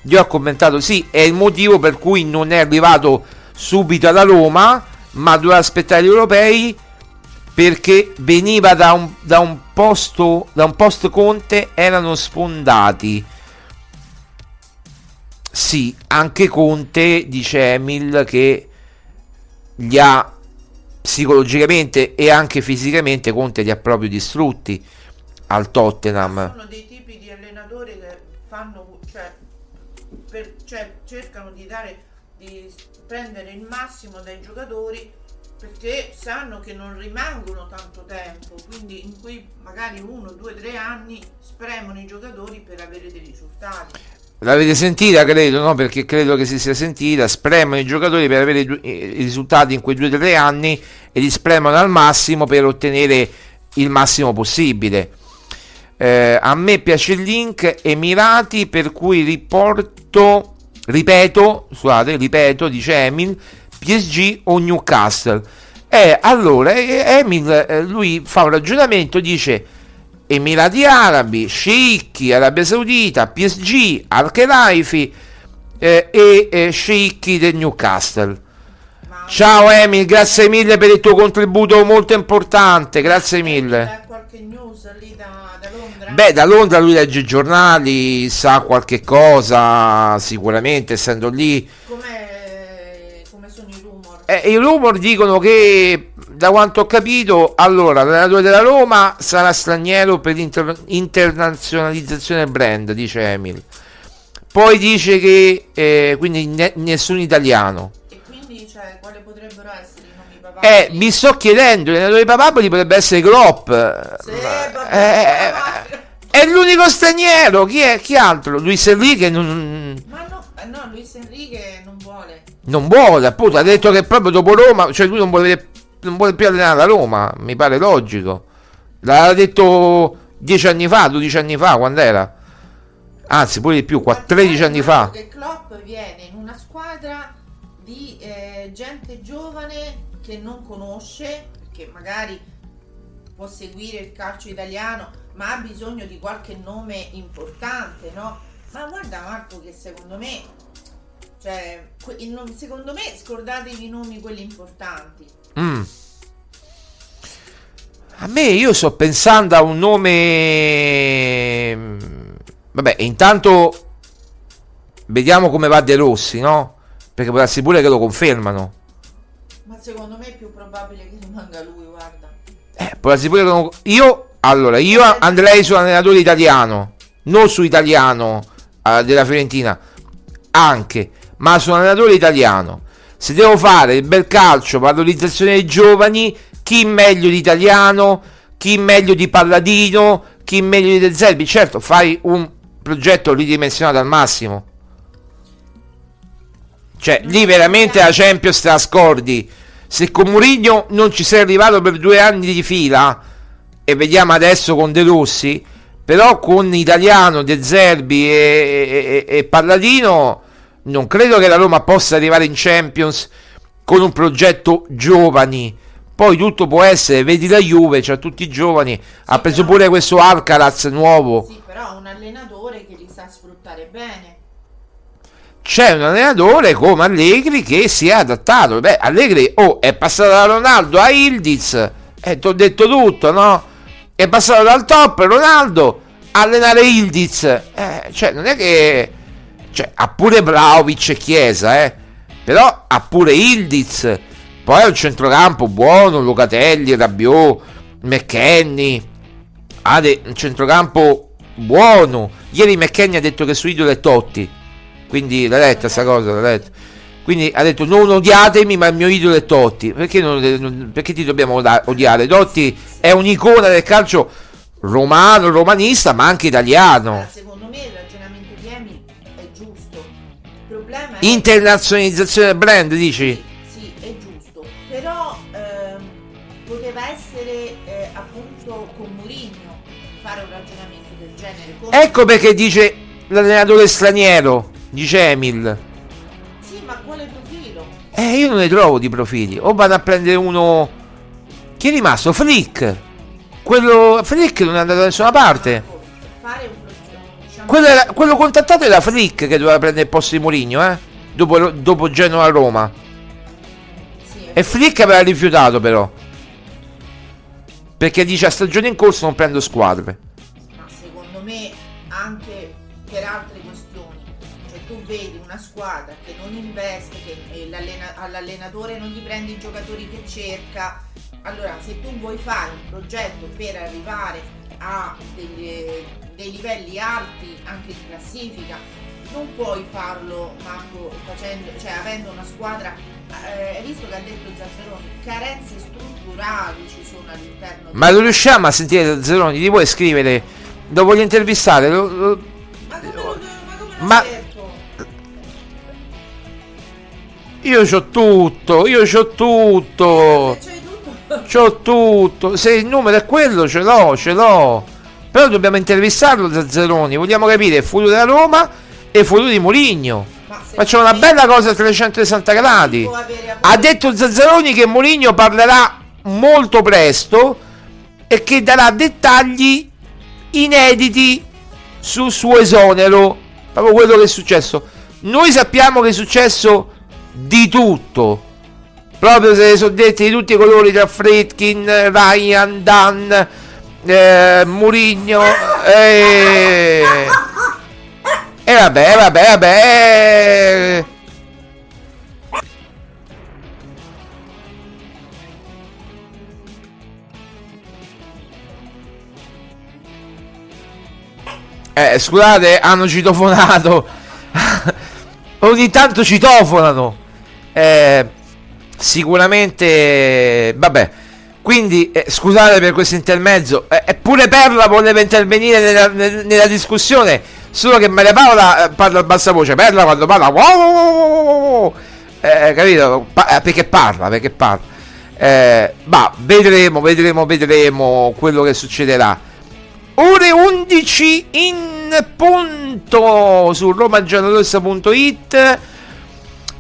Speaker 2: Io ho commentato, sì, è il motivo per cui non è arrivato subito alla Roma, ma doveva aspettare gli europei perché veniva da un, da un posto, da un post Conte, erano sfondati. Sì, anche Conte, dice Emil, che li ha psicologicamente e anche fisicamente Conte li ha proprio distrutti al Tottenham.
Speaker 3: Sono dei tipi di allenatori che fanno, cioè, per- cioè, cercano di dare, di prendere il massimo dai giocatori perché sanno che non rimangono tanto tempo, quindi in cui magari uno, due, tre anni spremono i giocatori per avere dei risultati.
Speaker 2: L'avete sentita, credo, no? Perché credo che si sia sentita. Spremono i giocatori per avere i due- i risultati in quei due tre anni e li spremono al massimo per ottenere il massimo possibile. Eh, a me piace il link Emirati, per cui riporto, ripeto, scusate, ripeto, dice Emil, PSG o Newcastle. Eh, allora, Emil, eh, lui fa un ragionamento, dice Emirati Arabi, sceicchi, Arabia Saudita, PSG, Al-Khelaifi eh, e eh, sceicchi del Newcastle. Ciao Emil, grazie mille per il tuo contributo molto importante, grazie mille.
Speaker 3: C'è qualche news lì da, da Londra?
Speaker 2: Beh, da Londra lui legge i giornali, sa qualche cosa, sicuramente essendo lì.
Speaker 3: Come,
Speaker 2: Eh, I rumor dicono che, da quanto ho capito, allora l'allenatore della Roma sarà straniero per inter- internazionalizzazione del brand, dice Emil. Poi dice che eh, quindi ne- nessun italiano.
Speaker 3: E quindi, cioè, quali potrebbero essere i nomi?
Speaker 2: Eh, mi sto chiedendo, l'allenatore di Papaboli potrebbe essere Klopp.
Speaker 3: Sì,
Speaker 2: Ma-
Speaker 3: vabbè,
Speaker 2: eh, è l'unico straniero, chi è? Chi altro? Luis Enrique non,
Speaker 3: Ma no, eh, no, Luis Enrique non vuole.
Speaker 2: Non vuole, appunto, ha detto che proprio dopo Roma, cioè lui non vuole, non vuole più allenare la Roma, mi pare logico. L'ha detto 10 anni fa, 12 anni fa, quando era? Anzi, pure di più, qua- 13 anni fa.
Speaker 3: Che Klopp viene in una squadra di eh, gente giovane che non conosce, che magari può seguire il calcio italiano, ma ha bisogno di qualche nome importante, no? Ma guarda Marco che secondo me, cioè, secondo me scordatevi i nomi quelli importanti.
Speaker 2: Mm. A me io sto pensando a un nome. mm, Vabbè, intanto vediamo come va De Rossi, no? Perché può darsi pure che lo confermano.
Speaker 3: Ma secondo me è più probabile che rimanga lui, guarda.
Speaker 2: Eh, può darsi pure che lo... Io, allora, io andrei su un allenatore italiano, non su italiano eh, della Fiorentina, anche, ma su un allenatore italiano. Se devo fare il bel calcio, valorizzazione dei giovani, chi meglio di italiano, chi meglio di Palladino, chi meglio di De Zerbi. Certo, fai un progetto ridimensionato al massimo. Cioè, lì veramente la Champions te la scordi. Se con Mourinho non ci sei arrivato per due anni di fila, e vediamo adesso con De Rossi, però con Italiano, De Zerbi e, e- e- e Palladino non credo che la Roma possa arrivare in Champions con un progetto giovani. Poi tutto può essere, vedi la Juve, c'ha tutti i giovani, ha preso
Speaker 3: però-
Speaker 2: pure questo Alcaraz nuovo.
Speaker 3: Sì, però un allenatore che li sa sfruttare bene.
Speaker 2: C'è un allenatore come Allegri che si è adattato. Beh, Allegri oh, è passato da Ronaldo a Ildiz, e ti ho detto tutto, no? È passato dal top Ronaldo a allenare Ildiz. Eh, cioè, non è che... Cioè, ha pure Vlaovic e Chiesa, eh. Però ha pure Ildiz. Poi ha un centrocampo buono, Locatelli, Rabiot, McKenny. Ha de- un centrocampo buono. Ieri McKenny ha detto che suo idolo è Totti. Quindi l'ha letta sta cosa, l'ha letta. Quindi ha detto non odiatemi ma il mio idolo è Totti. Perché, non- perché ti dobbiamo odiare? Totti è un'icona del calcio romano, romanista ma anche italiano.
Speaker 3: Secondo me
Speaker 2: Internazionalizzazione del brand, dici?
Speaker 3: Sì, è giusto. Però ehm, poteva essere eh, appunto con Mourinho fare un ragionamento del genere. Con-
Speaker 2: Ecco perché dice l'allenatore straniero, dice Emil.
Speaker 3: Sì, ma quale profilo?
Speaker 2: Eh, io non ne trovo di profili. O vado a prendere uno. Chi è rimasto? Flick. Quello. Flick non è andato da nessuna parte.
Speaker 3: Fare un diciamo,
Speaker 2: Quello, era- quello contattato era Flick che doveva prendere il posto di Mourinho, eh? Dopo, dopo Genoa-Roma.
Speaker 3: sì,
Speaker 2: E Flick aveva rifiutato, però. Perché dice a stagione in corso non prendo squadre.
Speaker 3: ma secondo me anche per altre questioni. Cioè tu vedi una squadra che non investe, che eh, l'allena- all'allenatore non gli prende i giocatori che cerca. Allora, se tu vuoi fare un progetto per arrivare a degli- dei livelli alti anche di classifica, non puoi farlo Marco facendo, cioè avendo una squadra, eh, hai visto che ha detto Zazzaroni, carenze strutturali ci sono all'interno
Speaker 2: Ma lo riusciamo a sentire Zeroni? Ti puoi scrivere? Lo voglio intervistare. lo- lo-
Speaker 3: Ma come lo, ma come lo
Speaker 2: Ma-? Io c'ho tutto, io c'ho tutto.
Speaker 3: C'hai tutto.
Speaker 2: C'ho tutto. Se il numero è quello, ce l'ho, ce l'ho. Però dobbiamo intervistarlo Zazzeroni. Vogliamo capire il futuro della Roma e futuro di Mourinho.
Speaker 3: Ma se
Speaker 2: Facciamo una bella cosa a 360 gradi. Ha detto Zazzaroni che Mourinho parlerà molto presto e che darà dettagli inediti sul suo esonero. Proprio quello che è successo. Noi sappiamo che è successo di tutto. Proprio se ne sono detti di tutti i colori tra Fritkin, Ryan, Dan, eh, Murigno. E... e vabbè, vabbè, vabbè. Eh, scusate, hanno citofonato. Ogni tanto citofonano. Eh, sicuramente, vabbè. Quindi, eh, scusate per questo intermezzo. Eh, eppure Perla voleva intervenire nella, nel- nella discussione. Solo che Maria Paola eh, parla a bassa voce. Perla quando parla. wow, wow, wow, wow, wow. Eh, capito? Pa- eh, perché parla, perché parla. Eh, ma vedremo, vedremo, vedremo quello che succederà. Ore 11 in punto su romagiallorossa.it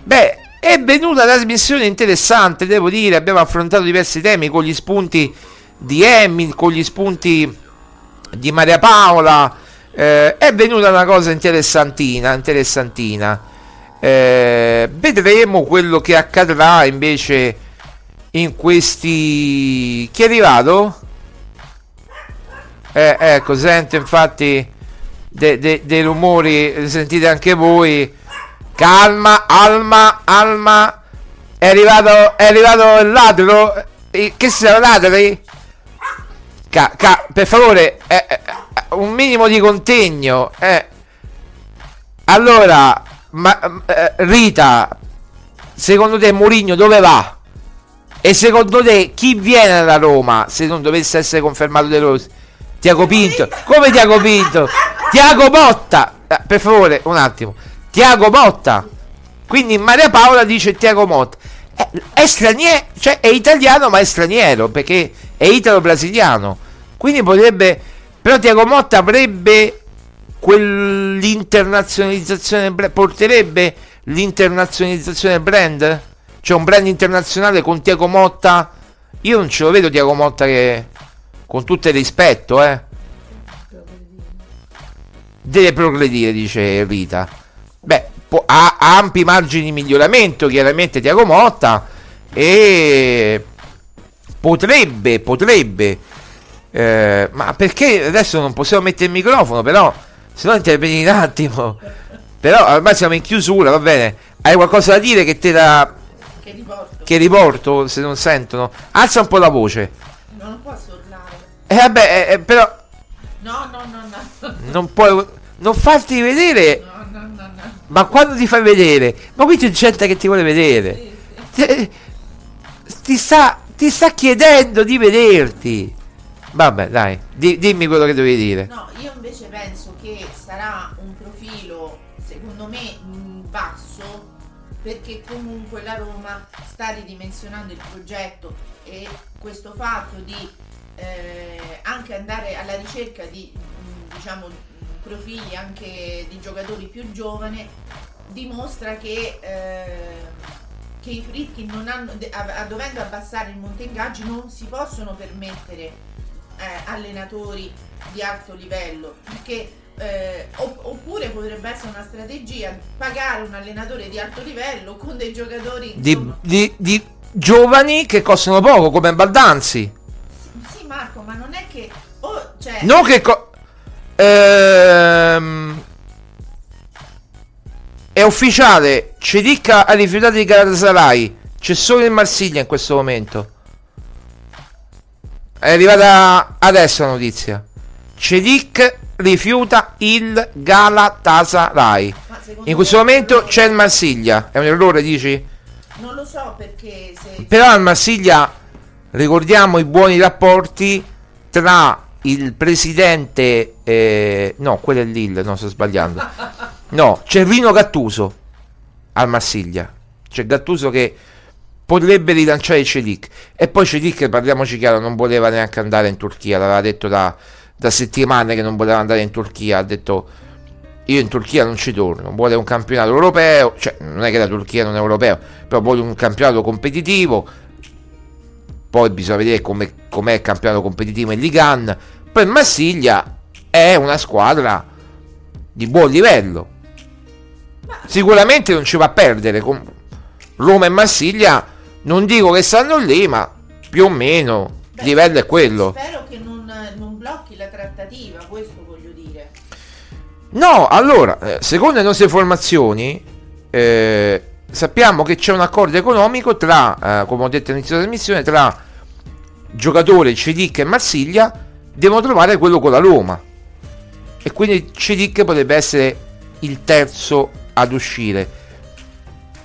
Speaker 2: Beh, è venuta trasmissione interessante, devo dire, abbiamo affrontato diversi temi con gli spunti di Emil, con gli spunti di Maria Paola, eh, è venuta una cosa interessantina, interessantina. Eh, vedremo quello che accadrà invece in questi... Chi è arrivato? Eh, ecco, sento infatti de- de- dei rumori, sentite anche voi. Calma, Alma, Alma. È arrivato, è arrivato il ladro. Eh, Che sono ladri? Ca- ca- per favore, eh, eh, un minimo di contegno. Eh. Allora, ma, eh, Rita, secondo te Mourinho dove va? E secondo te chi viene da Roma se non dovesse essere confermato De Rossi? Tiago Pinto? Come Tiago Pinto? Tiago Motta! Eh, per favore, un attimo. Tiago Motta. Quindi Maria Paola dice Tiago Motta. Eh, è straniero, cioè è italiano ma è straniero perché è italo-brasiliano. Quindi potrebbe... Però Tiago Motta avrebbe quell'internazionalizzazione, porterebbe l'internazionalizzazione brand? C'è un brand internazionale con Tiago Motta. Io non ce lo vedo Tiago Motta che con tutto il rispetto, eh. Deve progredire, dice Rita. Beh, po- ha, ampi margini di miglioramento, chiaramente Tiago Motta. E potrebbe, potrebbe. eh, ma perché adesso non possiamo mettere il microfono, però, se no intervieni un attimo. Però ormai siamo in chiusura, va bene. Hai qualcosa da dire che te la.
Speaker 3: Che riporto.
Speaker 2: che riporto se non sentono? Alza un po' la voce.
Speaker 3: No, non posso urlare.
Speaker 2: E vabbè, eh, eh, però
Speaker 3: No, no, no, no.
Speaker 2: non puoi. Non farti vedere.
Speaker 3: No.
Speaker 2: Ma quando ti fai vedere? Ma qui c'è gente che ti vuole vedere. Ti, ti sta, ti sta chiedendo di vederti. Vabbè, dai, di- dimmi quello che dovevi dire.
Speaker 3: No, io invece penso che sarà un profilo, secondo me, mh, basso, perché comunque la Roma sta ridimensionando il progetto e questo fatto di eh, anche andare alla ricerca di, mh, diciamo, profili anche di giocatori più giovani dimostra che, eh, che i Fritkin non hanno, a- a- dovendo abbassare il monte ingaggi non si possono permettere eh, allenatori di alto livello perché eh, opp- oppure potrebbe essere una strategia pagare un allenatore di alto livello con dei giocatori
Speaker 2: Di,
Speaker 3: insomma,
Speaker 2: di- di giovani che costano poco, come Baldanzi.
Speaker 3: sì Marco ma non è che oh, cioè,
Speaker 2: Non che. co- ehm, è ufficiale. Cedicca ha rifiutato di Galatasaray. C'è solo il Marsiglia in questo momento. È arrivata adesso la notizia. Cedic rifiuta il Galatasaray. In questo
Speaker 3: me-
Speaker 2: momento c'è il Marsiglia. È un errore, dici?
Speaker 3: non lo so perché se
Speaker 2: Però al Marsiglia ricordiamo i buoni rapporti tra il presidente. eh, no, quello è Lille, no, sto sbagliando. No, c'è Rino Gattuso al Marsiglia. C'è Gattuso che potrebbe rilanciare il Cedic. E poi Cedic, parliamoci chiaro, non voleva neanche andare in Turchia. L'aveva detto da, da settimane che non voleva andare in Turchia. Ha detto io in Turchia non ci torno, vuole un campionato europeo, cioè non è che la Turchia non è europeo, però vuole un campionato competitivo, poi bisogna vedere come, com'è il campionato competitivo in Ligan, il Marsiglia è una squadra di buon livello, sicuramente non ci va a perdere, Roma e Marsiglia non dico che stanno lì, ma più o meno il livello è quello.
Speaker 3: spero che non, non blocchi la trattativa questo voglio dire.
Speaker 2: No, allora, eh, secondo le nostre informazioni, eh, sappiamo che c'è un accordo economico tra, eh, come ho detto all'inizio della trasmissione, tra giocatore Cedic e Marsiglia, devono trovare quello con la Roma. E quindi Cedic potrebbe essere il terzo ad uscire.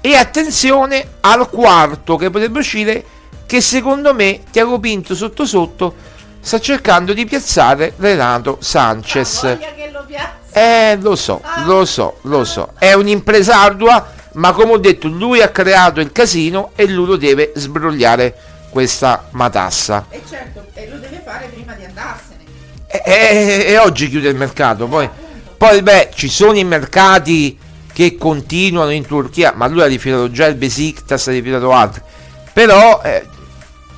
Speaker 2: E attenzione al quarto che potrebbe uscire, che secondo me Tiago Pinto sotto sotto sta cercando di piazzare Renato Sanchez.
Speaker 3: Ah, lo
Speaker 2: Eh, lo so, lo so, lo so. È un'impresa ardua, ma come ho detto, lui ha creato il casino e lui lo deve sbrogliare questa matassa.
Speaker 3: e certo e lo deve fare prima di andarsene
Speaker 2: E, e- e oggi chiude il mercato. Poi, poi, beh, ci sono i mercati che continuano in Turchia, ma lui ha rifiutato già il Besiktas, ha rifiutato altri. Però, eh,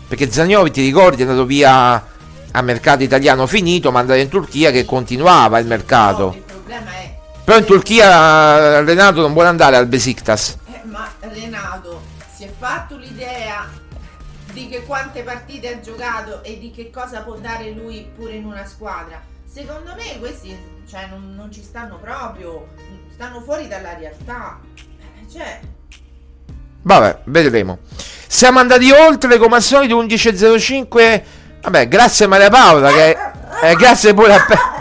Speaker 2: perché Zagnovi, ti ricordi, è andato via a mercato italiano finito, ma andare in Turchia che continuava il mercato.
Speaker 3: No, il problema è
Speaker 2: Però in Turchia eh, Renato non vuole andare al Besiktas.
Speaker 3: Eh, ma Renato si è fatto l'idea di che quante partite ha giocato e di che cosa può dare lui pure in una squadra. Secondo me questi cioè, non, non ci stanno proprio, stanno fuori dalla realtà. Eh, Cioè,
Speaker 2: Vabbè, vedremo. Siamo andati oltre come al solito 11.05. Vabbè, grazie Maria Paola che eh, grazie pure a Pe-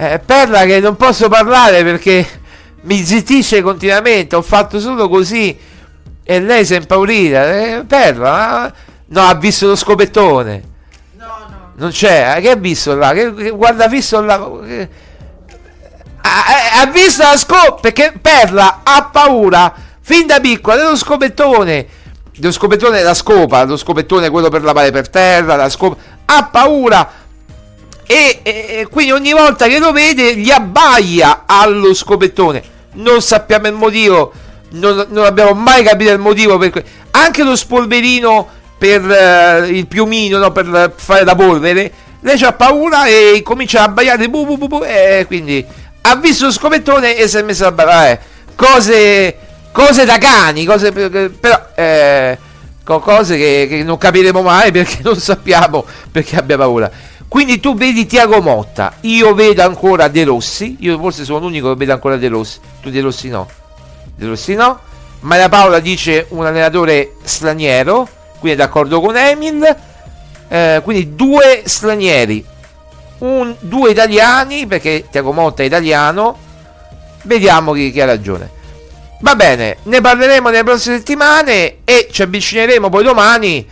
Speaker 2: eh, Perla che non posso parlare perché mi zittisce continuamente. Ho fatto solo così e lei si è impaurita. Eh, Perla, no, ha visto lo scopettone.
Speaker 3: no, no.
Speaker 2: Non c'è, eh, che ha visto là? Che, che- guarda, ha visto là. che- ha, ha- ha visto la scopa perché Perla ha paura fin da piccola dello scopettone. Dello scopettone la scopa, lo scopettone quello per lavare per terra, la scopa. Ha paura. E, e- e quindi ogni volta che lo vede gli abbaia allo scopettone. Non sappiamo il motivo. non, non abbiamo mai capito il motivo per cui anche lo spolverino per eh, il piumino no, per fare la polvere lei ha paura e comincia a abbaiare bu, bu, bu, bu, e quindi ha visto lo scopettone e si è messo a ballare cose cose da cani cose per- però eh, co- cose che, che non capiremo mai perché non sappiamo perché abbia paura quindi tu vedi Tiago Motta io vedo ancora De Rossi io forse sono l'unico che vedo ancora De Rossi tu De Rossi no De Rossi no Maria Paola dice un allenatore straniero quindi è d'accordo con Emil Eh, quindi due stranieri un- due italiani perché Tiago Motta è italiano vediamo chi, chi ha ragione. Va bene ne parleremo nelle prossime settimane e ci avvicineremo poi domani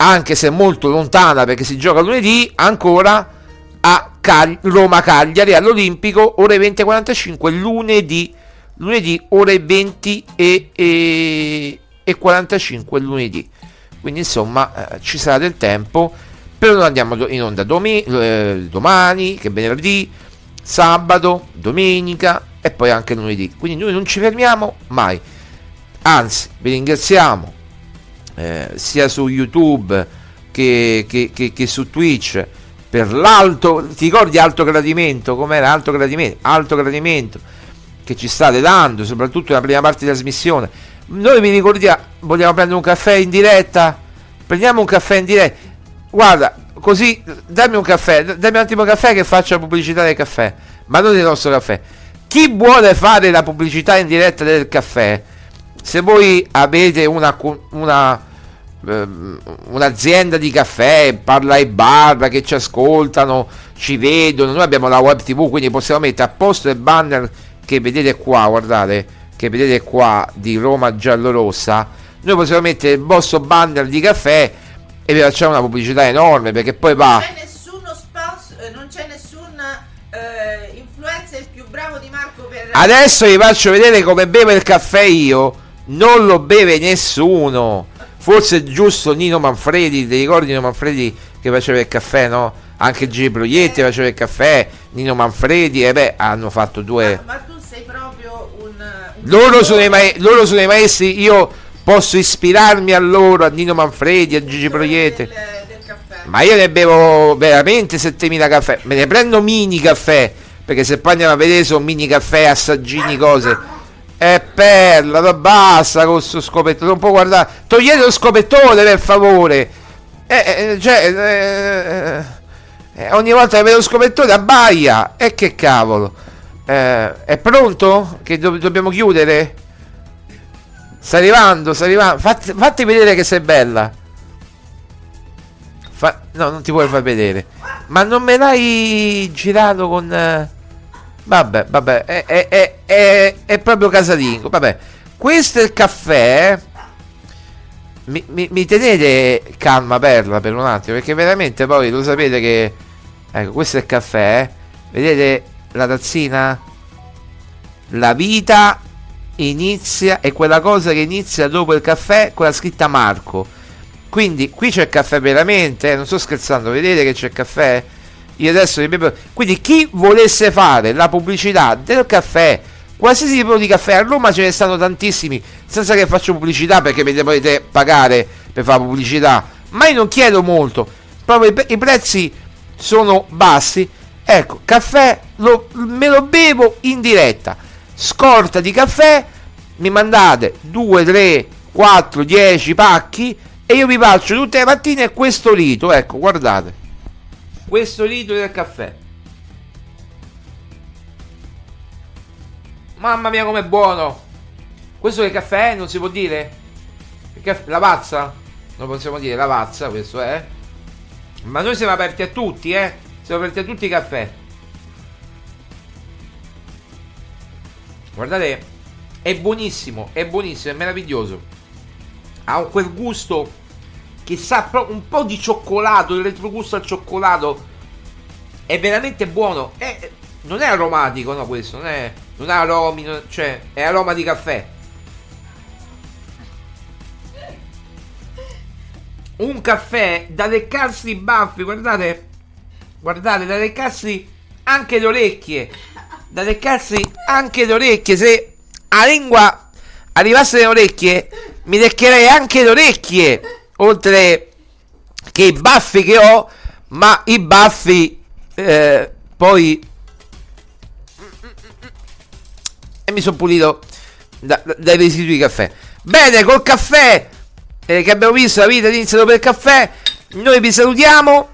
Speaker 2: anche se molto lontana perché si gioca lunedì ancora a Cag- Roma Cagliari all'Olimpico ore 20.45 lunedì. Lunedì ore 20 e, e, e 45 lunedì. Quindi insomma eh, ci sarà del tempo. Però noi andiamo in onda domi- eh, domani che venerdì sabato domenica e poi anche lunedì. Quindi noi non ci fermiamo mai. Anzi vi ringraziamo eh, sia su youtube che, che- che- che su twitch per l'alto ti ricordi alto gradimento? Com'era alto gradimento? Alto gradimento che ci state dando soprattutto nella prima parte di trasmissione. Noi vi ricordiamo vogliamo prendere un caffè in diretta? Prendiamo un caffè in diretta. Guarda così dammi un caffè dammi un attimo caffè che faccio la pubblicità del caffè ma non del nostro caffè. Chi vuole fare la pubblicità in diretta del caffè se voi avete una, una un'azienda di caffè parla ai bar che ci ascoltano ci vedono noi abbiamo la web tv quindi possiamo mettere a posto il banner che vedete qua guardate che vedete qua di Roma giallorossa noi possiamo mettere il vostro banner di caffè e vi facciamo una pubblicità enorme perché poi va
Speaker 3: Non c'è nessuno sponsor, eh, non c'è nessun eh, influencer più bravo di Marco per
Speaker 2: Adesso vi faccio vedere come bevo il caffè io. Non lo beve nessuno. Forse è giusto Nino Manfredi. Ti ricordi Nino Manfredi che faceva il caffè, no? Anche Gigi Proietti faceva il caffè. Nino Manfredi, e beh, hanno fatto due.
Speaker 3: Ma tu sei proprio un, un
Speaker 2: Loro sono, i mae- loro sono i maestri. Io posso ispirarmi a loro, a Nino Manfredi, a Gigi Proietti.
Speaker 3: del, del caffè.
Speaker 2: Ma io ne bevo veramente 7000 caffè. Me ne prendo mini caffè. Perché se poi andiamo a vedere sono mini caffè, assaggini, cose. È perla, ma basta con questo scopettone. Non può guardare. Togliete lo scopettone per favore. Eh, eh, cioè, eh, eh, ogni volta che vedo lo scopettone abbaia. E che cavolo. Eh, è pronto? Che do- dobbiamo chiudere? Sta arrivando, sta arrivando. Fatti, fatti vedere che sei bella. Fa- no, non ti puoi far vedere. Ma non me l'hai girato con. Eh, Vabbè, vabbè, è, è- è- è- proprio casalingo. Vabbè, questo è il caffè. Mi, mi- mi tenete calma, Perla, per un attimo, perché veramente poi lo sapete che. Ecco, questo è il caffè. Vedete la tazzina? La vita inizia, è quella cosa che inizia dopo il caffè con la scritta Marco. Quindi qui c'è il caffè veramente, eh, non sto scherzando, vedete che c'è il caffè? Io adesso Quindi chi volesse fare la pubblicità del caffè, qualsiasi tipo di caffè, a Roma ce ne stanno tantissimi, senza che faccio pubblicità perché mi potete pagare per fare pubblicità, ma io non chiedo molto, proprio i prezzi sono bassi. Ecco, caffè lo- me lo bevo in diretta. Scorta di caffè, mi mandate 2, 3, 4, 10 pacchi e io vi faccio tutte le mattine questo rito, ecco, guardate. Questo rito del caffè. Mamma mia com'è buono. Questo che caffè è? Non si può dire? La pazza? Non possiamo dire la pazza, questo è. Ma noi siamo aperti a tutti, eh. Siamo aperti a tutti i caffè. Guardate, è buonissimo, è buonissimo, è meraviglioso. Ha quel gusto che sa un po' di cioccolato, il retrogusto al cioccolato. È veramente buono. È- non è aromatico, no, questo, non è, non ha aromi, non- cioè, è aroma di caffè. Un caffè da leccarsi i baffi, guardate. Guardate, da leccarsi anche le orecchie. Da leccarsi anche le orecchie. Se a lingua, arrivassero le orecchie, mi leccherei anche le orecchie, oltre che i baffi che ho, ma i baffi eh, poi... E mi sono pulito da- da- dai residui di caffè. Bene, col caffè eh, che abbiamo visto, la vita iniziato per il caffè, noi vi salutiamo,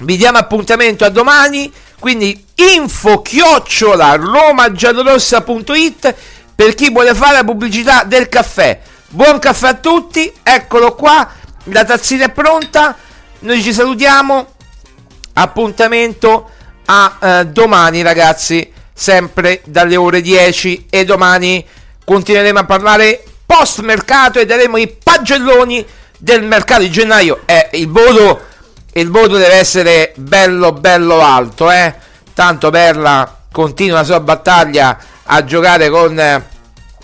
Speaker 2: vi diamo appuntamento a domani, quindi info chiocciola romagiallorossa.it per chi vuole fare la pubblicità del caffè. Buon caffè a tutti, eccolo qua, la tazzina è pronta, noi ci salutiamo, appuntamento a eh, domani ragazzi, sempre dalle ore 10 e domani continueremo a parlare post mercato e daremo i pagelloni del mercato di gennaio. Eh, il voto, il voto deve essere bello bello alto, eh. Tanto Perla continua la sua battaglia a giocare con eh,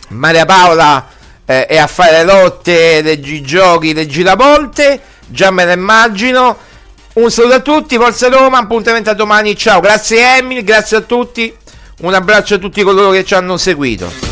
Speaker 2: Maria Paola eh, e a fare lotte, le gi- giochi, le giravolte. Già me lo immagino. Un saluto a tutti, Forza Roma, appuntamento a domani, ciao, grazie Emil, grazie a tutti, un abbraccio a tutti coloro che ci hanno seguito.